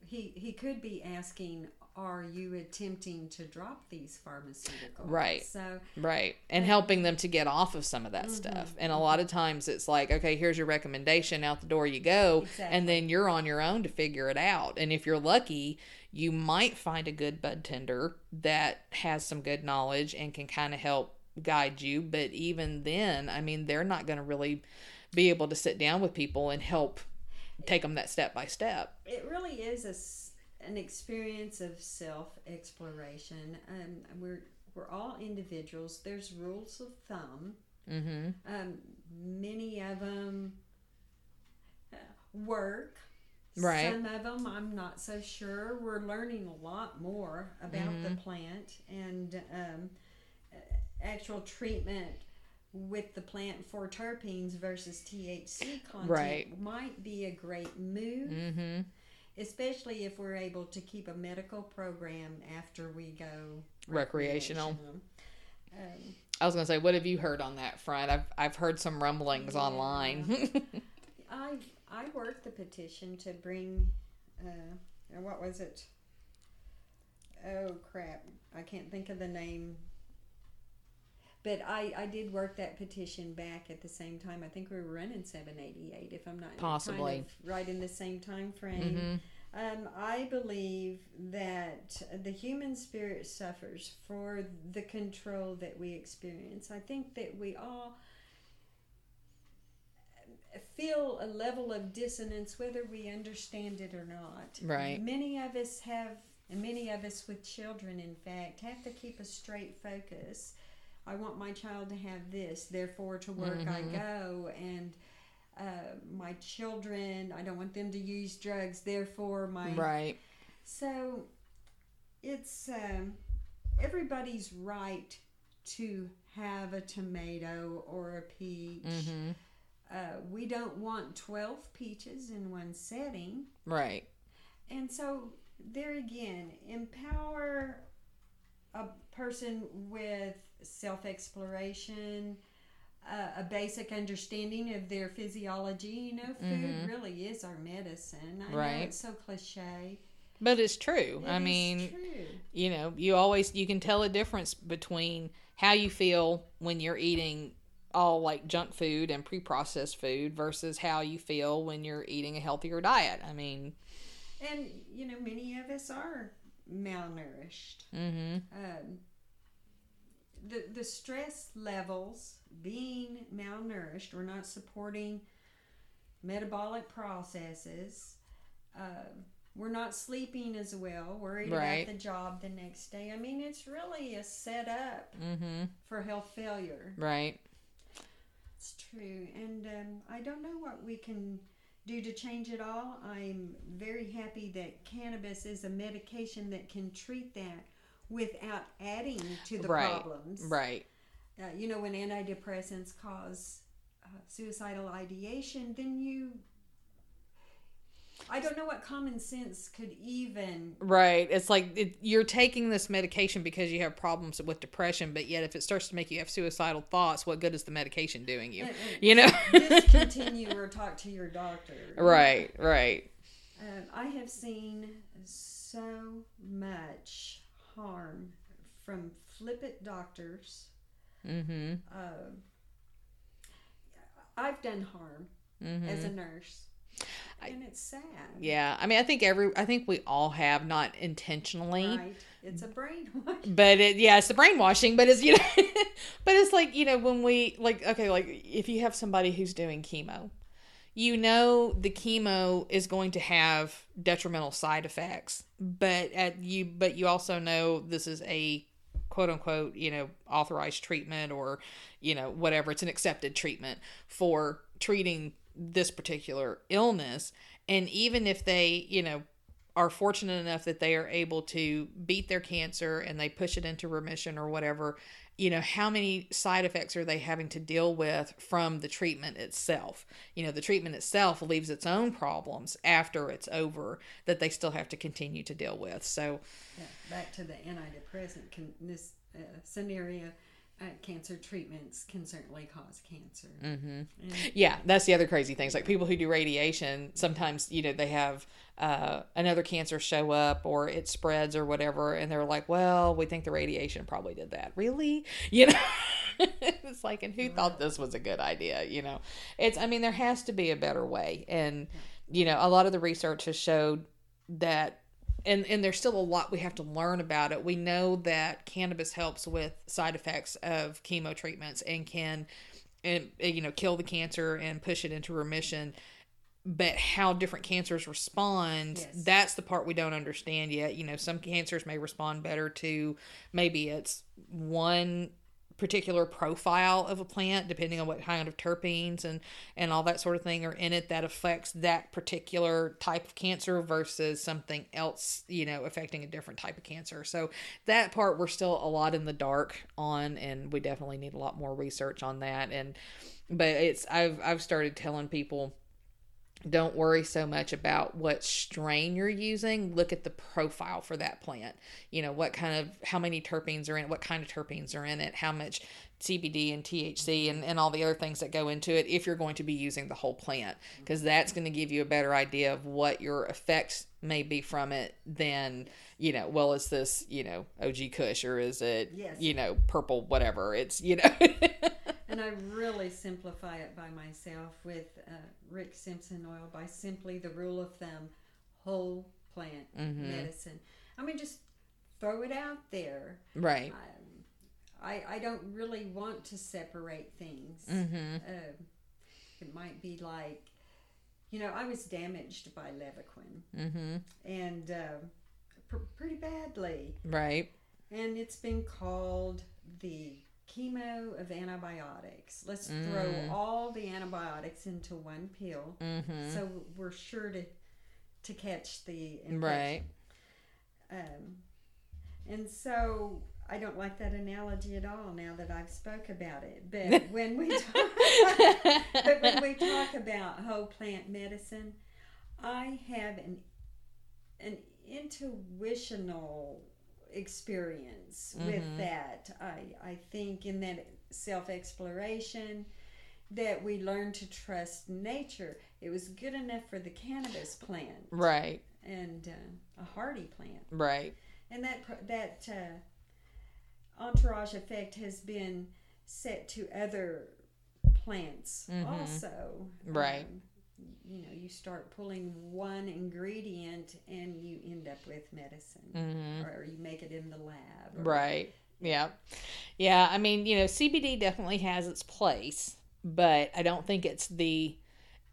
he he could be asking, "Are you attempting to drop these pharmaceuticals?" Right. So Right. And helping them to get off of some of that mm-hmm. stuff. And a lot of times it's like, okay, here's your recommendation, out the door you go. Exactly. And then you're on your own to figure it out. And if you're lucky, you might find a good bud tender that has some good knowledge and can kind of help guide you. But even then, I mean, they're not going to really be able to sit down with people and help take them that step by step. it really is a an experience of self exploration. Um, we're we're all individuals. There's rules of thumb. Mm-hmm. Um, many of them uh, work. Right. Some of them I'm not so sure. We're learning a lot more about the plant and um, uh, actual treatment with the plant for terpenes versus THC content Right. might be a great move, Mm-hmm. Especially if we're able to keep a medical program after we go Recreational. recreational. Um, I was gonna say, what have you heard on that front? I've I've heard some rumblings Yeah. online. I I worked the petition to bring, uh, what was it? Oh crap! I can't think of the name. But I, I did work that petition back at the same time. I think we were running 788, if I'm not Possibly. kind of right in the same time frame. Mhm. Um, I believe that the human spirit suffers for the control that we experience. I think that we all feel a level of dissonance whether we understand it or not. Right. Many of us have, and many of us with children, in fact, have to keep a straight focus. I want my child to have this, therefore to work I Mhm. go, and uh, my children, I don't want them to use drugs, therefore my Right. so it's um, everybody's right to have a tomato or a peach. Mm-hmm. Uh, we don't want 12 peaches in one setting. Right. And so, there again, empower a person with self exploration, uh, a basic understanding of their physiology. You know, food Mhm. really is our medicine. I know Right. it's so cliche. But it's true. It I mean, true. you know, you always you can tell a difference between how you feel when you're eating all like junk food and pre-processed food versus how you feel when you're eating a healthier diet. I mean, And you know, many of us are malnourished. mhm. Um, the the stress levels, being malnourished, we're not supporting metabolic processes. Uh, we're not sleeping as well. Worried Right. about the job the next day. I mean, it's really a setup Mhm. for health failure. Right. It's true, and um, I don't know what we can do to change it all. I'm very happy that cannabis is a medication that can treat that without adding to the Right, problems. Right. Uh, you know, when antidepressants cause uh, suicidal ideation, then you. I don't know what common sense could even. Right. It's like it, you're taking this medication because you have problems with depression, but yet if it starts to make you have suicidal thoughts, what good is the medication doing you? Uh, uh, You know? discontinue or talk to your doctor. right, right. Um, I have seen so much harm from flippant doctors. Mm-hmm. Uh, I've done harm as a nurse, and it's sad. Yeah. I mean, I think every, I think we all have, not intentionally. Right? It's a brainwash. but it yeah it's the brainwashing but it's you know but it's like you know when we like okay like if you have somebody who's doing chemo you know the chemo is going to have detrimental side effects but at you but you also know this is a quote unquote you know authorized treatment or you know whatever it's an accepted treatment for treating this particular illness and even if they you know are fortunate enough that they are able to beat their cancer and they push it into remission or whatever, you know, how many side effects are they having to deal with from the treatment itself? You know, the treatment itself leaves its own problems after it's over that they still have to continue to deal with. So, Yeah, back to the antidepressant. Can, this uh, scenario, uh, cancer treatments can certainly cause cancer. mm-hmm. Yeah, that's the other crazy things. Like people who do radiation, sometimes, you know, they have uh, another cancer show up or it spreads or whatever, and they're like, well, we think the radiation probably did that. Really? You know? it's like, and who thought this was a good idea? You know, it's, I mean, there has to be a better way. And, you know, a lot of the research has showed that and and there's still a lot we have to learn about it. We know that cannabis helps with side effects of chemo treatments and can and you know kill the cancer and push it into remission. But how different cancers respond, Yes. that's the part we don't understand yet. You know, some cancers may respond better to maybe it's one particular profile of a plant depending on what kind of terpenes and and all that sort of thing are in it that affects that particular type of cancer versus something else you know affecting a different type of cancer. So that part we're still a lot in the dark on and we definitely need a lot more research on that. And but it's i've i've started telling people don't worry so much about what strain you're using. Look at the profile for that plant. You know what kind of how many terpenes are in it what kind of terpenes are in it how much cbd and thc and, and all the other things that go into it if you're going to be using the whole plant because that's going to give you a better idea of what your effects may be from it than you know well is this you know og kush or is it Yes. you know purple whatever? It's you know And I really simplify it by myself with uh, Rick Simpson oil by simply the rule of thumb whole plant Mm-hmm. medicine. I mean, just throw it out there. right I, I, I don't really want to separate things. mm-hmm Uh, it might be like, you know, I was damaged by Levaquin mm-hmm and uh, pr- pretty badly. right And it's been called the chemo of antibiotics. Let's Mm. throw all the antibiotics into one pill mm-hmm so we're sure to to catch the infection. right Um, and so I don't like that analogy at all now that I've spoke about it. But when we talk, but when we talk about whole plant medicine, I have an an intuitional experience with Mhm. that. I I think in that self exploration that we learn to trust nature. It was good enough for the cannabis plant right and uh, a hardy plant right and that that uh, entourage effect has been set to other plants Mhm. also Right. Um, you know you start pulling one ingredient and you end up with medicine mm-hmm. or you make it in the lab or- Right. Yeah. Yeah. I mean, you know, CBD definitely has its place, but I don't think it's the,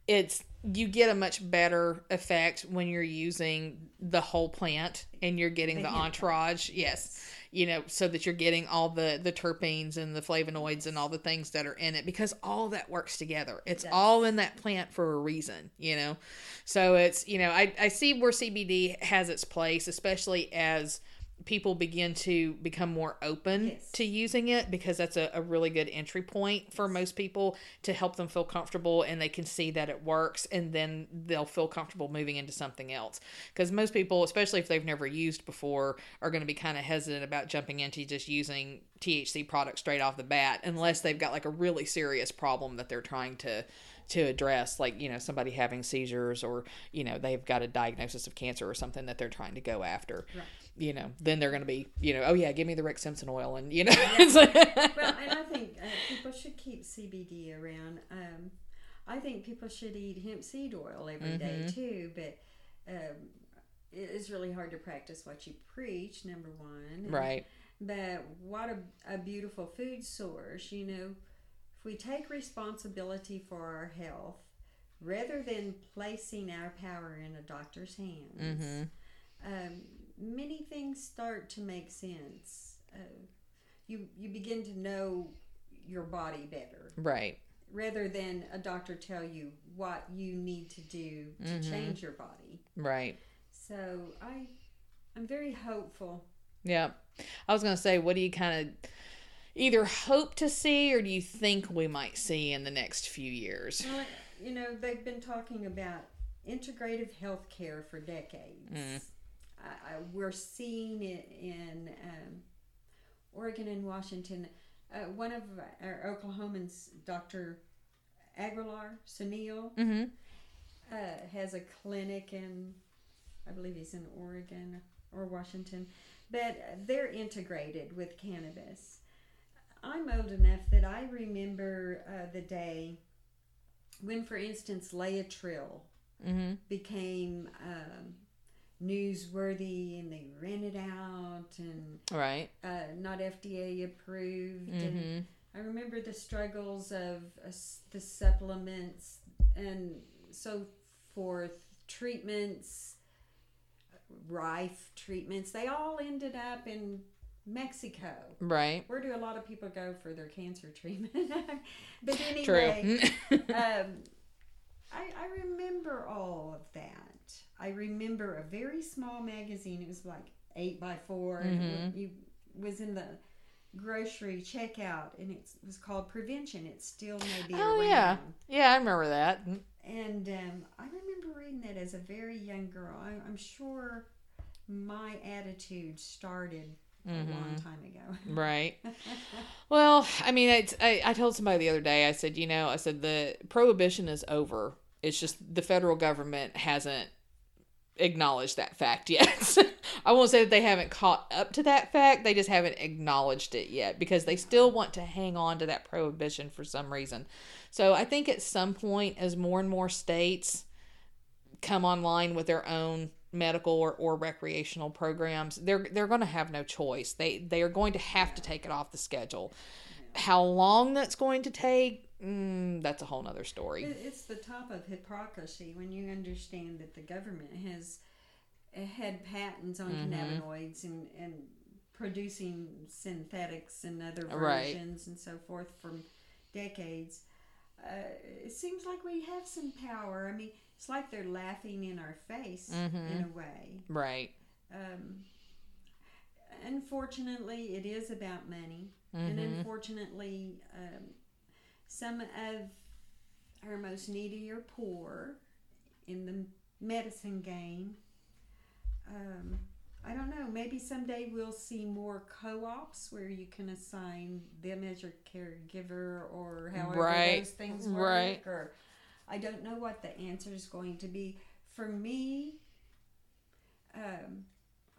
it's, you get a much better effect when you're using the whole plant and you're getting The the, entourage. Yes. You know, so that you're getting all the, the terpenes and the flavonoids and all the things that are in it because all that works together. It's does. all in that plant for a reason, you know? So it's, you know, I, I see where CBD has its place, especially as people begin to become more open Yes. to using it because that's a, a really good entry point for most people to help them feel comfortable and they can see that it works and then they'll feel comfortable moving into something else because most people especially if they've never used before are going to be kind of hesitant about jumping into just using thc products straight off the bat unless they've got like a really serious problem that they're trying to to address like you know somebody having seizures or you know they've got a diagnosis of cancer or something that they're trying to go after Right. You know then they're going to be you know oh yeah give me the rick simpson oil and you know it's like- well, and I think uh, people should keep CBD around. Um, I think people should eat hemp seed oil every day Mhm. too, but um, it is really hard to practice what you preach. Number one, And- right But what a, a beautiful food source, you know. If we take responsibility for our health, rather than placing our power in a doctor's hands, mm-hmm um, many things start to make sense. Uh, you you begin to know your body better, right rather than a doctor tell you what you need to do to Mhm. change your body. right So I I'm very hopeful. yeah i was going to say what do you kind of either hope to see or do you think we might see in the next few years Well, you know they've been talking about integrative health care for decades. Mm. I, we're seeing it in um, Oregon and Washington. Uh, one of our Oklahomans, Dr. Aguilar Sunil, mm-hmm uh, has a clinic in, I believe he's in Oregon or Washington, but they're integrated with cannabis. I'm old enough that I remember uh, the day when, for instance, Laetrile mm-hmm became um, newsworthy and they rent it out and right uh, not FDA approved. Mm-hmm I remember the struggles of uh, the supplements and so forth, treatments, rife treatments. They all ended up in Mexico. right Where do a lot of people go for their cancer treatment? but true anyway, um, I, I remember all of that. I remember a very small magazine. It was like eight by 4 and it Mhm. wa- you was in the grocery checkout, and it was called Prevention. It still may be Oh, around. yeah. yeah i remember that And um, I remember reading that as a very young girl. I, I'm sure my attitude started a long Mhm. time ago. Right. Well, I mean, it's, I, I told somebody the other day, I said, you know, I said the prohibition is over. It's just the federal government hasn't acknowledged that fact yet. I won't say that they haven't caught up to that fact. They just haven't acknowledged it yet because they still want to hang on to that prohibition for some reason. So I think at some point, as more and more states come online with their own medical or, or recreational programs, they're they're going to have no choice. They they are going to have to take it off the schedule. How long that's going to take, mm, that's a whole nother story. It's the top of hypocrisy when you understand that the government has uh, had patents on Mhm. cannabinoids and, and producing synthetics and other Right. versions and so forth for decades. Uh, it seems like we have some power. I mean, it's like they're laughing in our face Mhm. in a way. Right. Um, unfortunately, it is about money. And Mhm. unfortunately, um, some of our most needy or poor in the medicine game. Um, I don't know. Maybe someday we'll see more co-ops where you can assign them as your caregiver, or however Right. those things work. Right. Or I don't know what the answer is going to be. For me, um,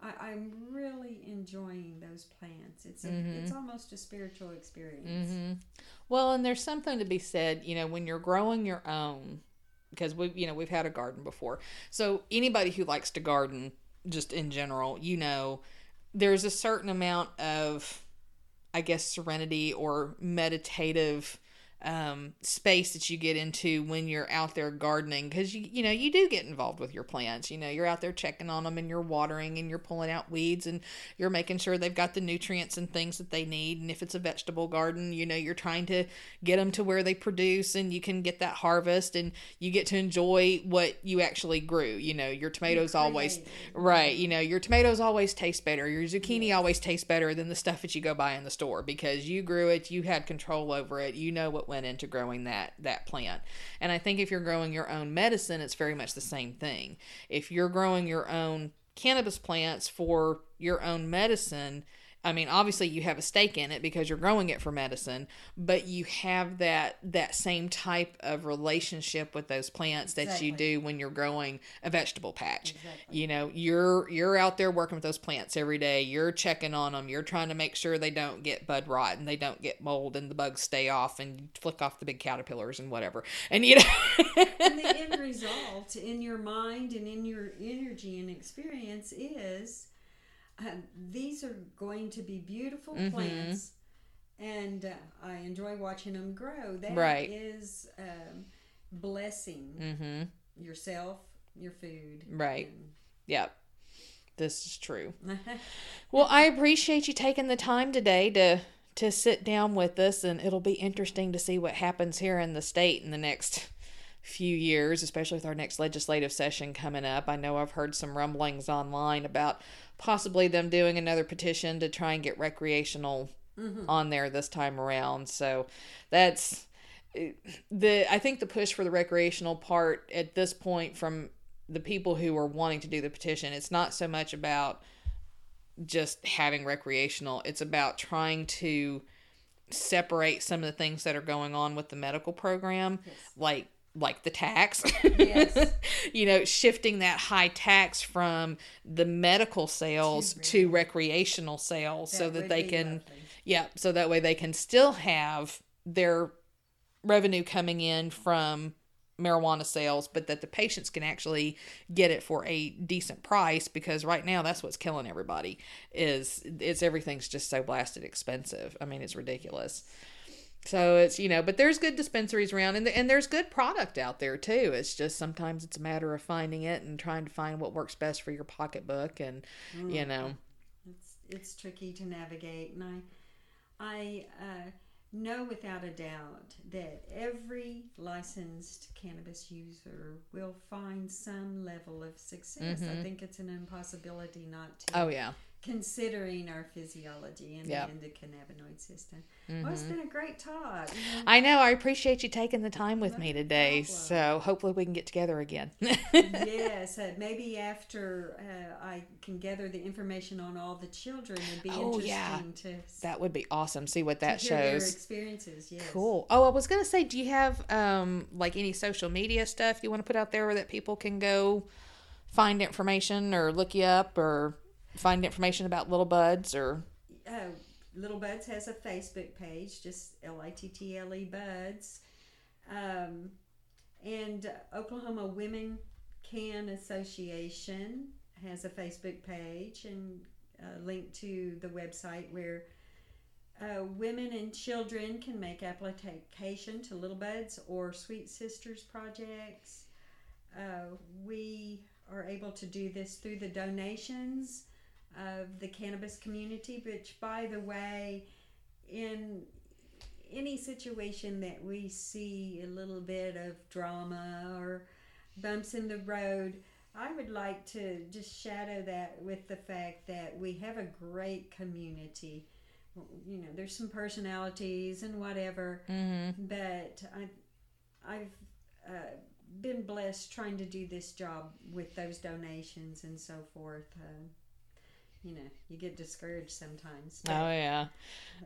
I, I'm really enjoying those plants. It's a, Mhm. it's almost a spiritual experience. hmm Well, and there's something to be said, you know, when you're growing your own, because we, you know, we've had a garden before. So anybody who likes to garden, just in general, you know, there's a certain amount of, I guess, serenity or meditative um, space that you get into when you're out there gardening because you you know you do get involved with your plants. You know you're out there checking on them and you're watering and you're pulling out weeds and you're making sure they've got the nutrients and things that they need. And if it's a vegetable garden you know you're trying to get them to where they produce and you can get that harvest and you get to enjoy what you actually grew. You know your tomatoes always right. You know your tomatoes always taste better. Your zucchini always tastes better than the stuff that you go buy in the store because you grew it you had control over it you know what went into growing that that plant. And I think if you're growing your own medicine, it's very much the same thing. If you're growing your own cannabis plants for your own medicine, I mean, obviously you have a stake in it because you're growing it for medicine, but you have that that same type of relationship with those plants that exactly. you do when you're growing a vegetable patch. Exactly. You know, you're you're out there working with those plants every day. You're checking on them. You're trying to make sure they don't get bud rot and they don't get mold and the bugs stay off and you flick off the big caterpillars and whatever. And you know, and the end result in your mind and in your energy and experience is um, these are going to be beautiful mm-hmm. plants, and uh, I enjoy watching them grow. That right. is um, blessing mm-hmm. yourself, your food. Right. And, yep. This is true. well, I appreciate you taking the time today to to sit down with us and it'll be interesting to see what happens here in the state in the next few years, especially with our next legislative session coming up. I know I've heard some rumblings online about possibly them doing another petition to try and get recreational mm-hmm. on there this time around. So that's the I think the push for the recreational part at this point from the people who are wanting to do the petition, it's not so much about just having recreational, it's about trying to separate some of the things that are going on with the medical program, yes. like like the tax. Yes. you know, shifting that high tax from the medical sales to, recreational sales that so that they can lovely. yeah, so that way they can still have their revenue coming in from marijuana sales, but that the patients can actually get it for a decent price because right now that's what's killing everybody is it's everything's just so blasted expensive. I mean, it's ridiculous. So it's you know, but there's good dispensaries around, and and there's good product out there too. It's just sometimes it's a matter of finding it and trying to find what works best for your pocketbook, and mm. you know, it's it's tricky to navigate. And I I uh, know without a doubt that every licensed cannabis user will find some level of success. Mm-hmm. I think it's an impossibility not to. Oh yeah considering our physiology and yep. the endocannabinoid system. Mm-hmm. Well, it's mm-hmm. been a great talk. I know. I appreciate you taking the time with me today. So hopefully we can get together again. yes, uh, maybe after uh, I can gather the information on all the children, it'd be oh, interesting yeah. to. That would be awesome. See what that shows. Experiences. Yes. Cool. Oh, I was gonna say, do you have um like any social media stuff you want to put out there that people can go find information or look you up or find information about Little Buds or? Uh, Little Buds has a Facebook page, just L I T T L E Buds. Um, and Oklahoma Women Can Association has a Facebook page and a link to the website where uh, women and children can make application to Little Buds or Sweet Sisters projects. Uh, we are able to do this through the donations of the cannabis community, which, by the way, in any situation that we see a little bit of drama or bumps in the road, I would like to just shadow that with the fact that we have a great community. You know, there's some personalities and whatever, mm-hmm. but I, I've uh, been blessed trying to do this job with those donations and so forth. Uh, you know you get discouraged sometimes but, oh yeah.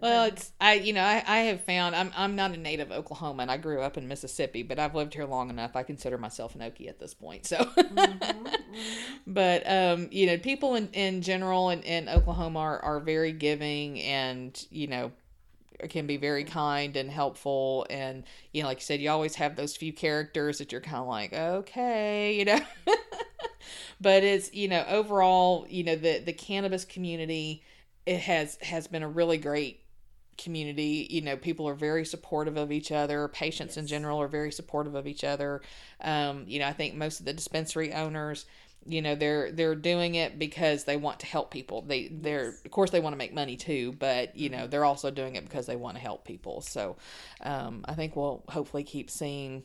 well it's i you know I, I have found i'm i'm not a native oklahoman. I grew up in mississippi but i've lived here long enough i consider myself an okie at this point so. Mm-hmm, mm-hmm. but um you know people in in general in, in oklahoma are, are very giving and you know can be very kind and helpful. And you know like you said you always have those few characters that you're kind of like okay you know but it's you know overall you know the the cannabis community it has has been a really great community. You know, people are very supportive of each other. Patients in general are very supportive of each other. Um, you know, I think most of the dispensary owners, you know, they're they're doing it because they want to help people. They they're Yes. of course they want to make money too, but you know they're also doing it because they want to help people. So, um, I think we'll hopefully keep seeing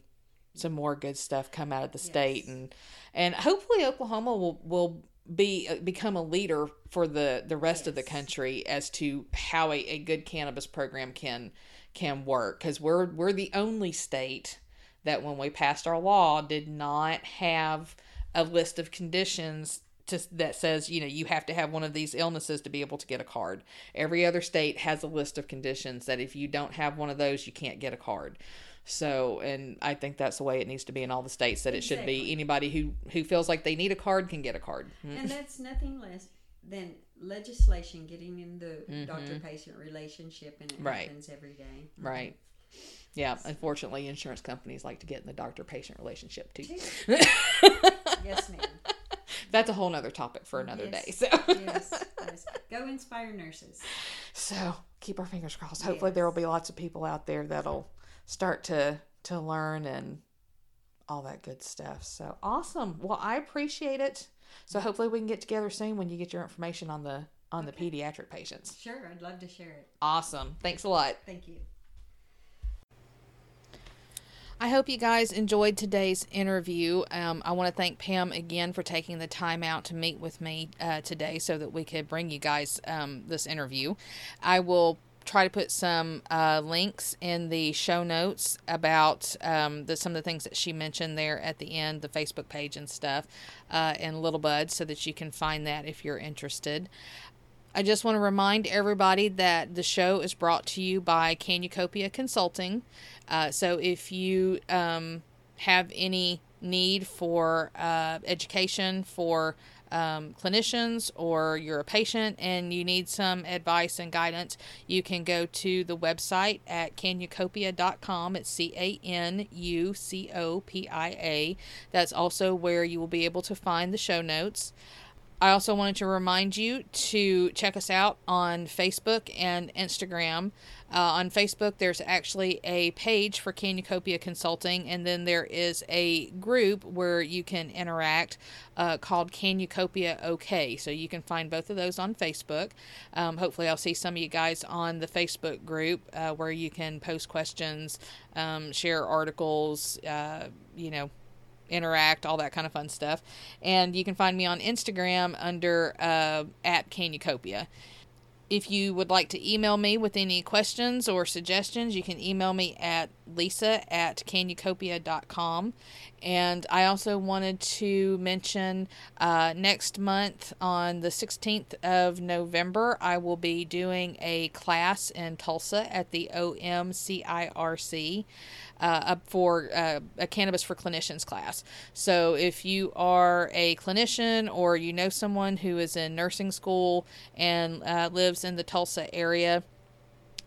some more good stuff come out of the state and and hopefully Oklahoma will will be uh, become a leader for the the rest of the country as to how a, a good cannabis program can can work. Because we're we're the only state that when we passed our law did not have a list of conditions to, that says you know you have to have one of these illnesses to be able to get a card. Every other state has a list of conditions that if you don't have one of those you can't get a card so and i think that's the way it needs to be in all the states that it should be anybody who who feels like they need a card can get a card Mm. And that's nothing less than legislation getting in the doctor patient relationship, and it Mm-hmm. Right. happens every day. right yeah unfortunately insurance companies like to get in the doctor patient relationship too yes, ma'am. that's a whole nother topic for another day so yes, yes. Go inspire nurses. So keep our fingers crossed. Hopefully there will be lots of people out there that'll start to to learn and all that good stuff. So awesome. Well, I appreciate it. So hopefully we can get together soon when you get your information on the on the pediatric patients. Sure, I'd love to share it. Awesome. Thanks a lot. Thank you. I hope you guys enjoyed today's interview. Um, I want to thank Pam again for taking the time out to meet with me uh, today so that we could bring you guys um, this interview. I will try to put some uh, links in the show notes about um, the, some of the things that she mentioned there at the end, the Facebook page and stuff, uh, and Little Bud, so that you can find that if you're interested. I just want to remind everybody that the show is brought to you by Canucopia Consulting. Uh, so if you um, have any need for uh, education for um, clinicians or you're a patient and you need some advice and guidance, you can go to the website at canucopia.com. It's C A N U C O P I A. That's also where you will be able to find the show notes. I also wanted to remind you to check us out on Facebook and Instagram. Uh, on Facebook, there's actually a page for Canucopia Consulting, and then there is a group where you can interact uh, called Canucopia OK. So you can find both of those on Facebook. Um, hopefully, I'll see some of you guys on the Facebook group uh, where you can post questions, um, share articles, uh, you know, interact, all that kind of fun stuff. And you can find me on Instagram under uh, at Canucopia. If you would like to email me with any questions or suggestions, you can email me at lisa at canucopia.com. And I also wanted to mention uh, next month on the 16th of November, I will be doing a class in Tulsa at the OMCIRC uh, for uh, a cannabis for clinicians class. So if you are a clinician or you know someone who is in nursing school and uh, lives in the Tulsa area,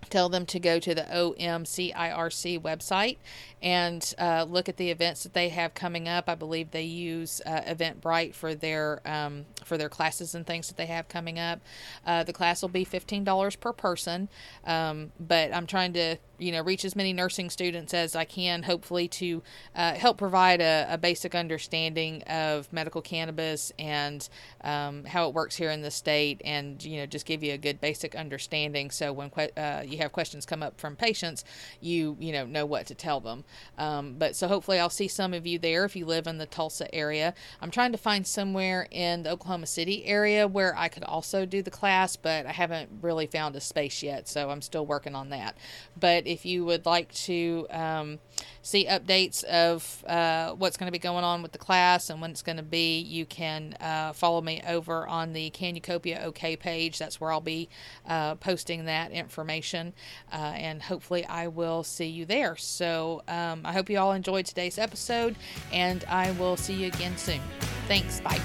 tell them to go to the OMCIRC website and uh, look at the events that they have coming up. I believe they use uh, Eventbrite for their um, for their classes and things that they have coming up. Uh, the class will be fifteen dollars per person, um, but I'm trying to you know reach as many nursing students as I can, hopefully to uh, help provide a, a basic understanding of medical cannabis and um, how it works here in the state, and you know just give you a good basic understanding. So when que- uh, you have questions come up from patients, you you know know what to tell them. Um, but so hopefully I'll see some of you there if you live in the Tulsa area. I'm trying to find somewhere in the Oklahoma City area where I could also do the class, but I haven't really found a space yet, so I'm still working on that. But if you would like to um, see updates of uh, what's going to be going on with the class and when it's going to be, you can uh, follow me over on the Canucopia OK page. That's where I'll be uh, posting that information, uh, and hopefully I will see you there. So um, I hope you all enjoyed today's episode, and I will see you again soon. Thanks. Bye.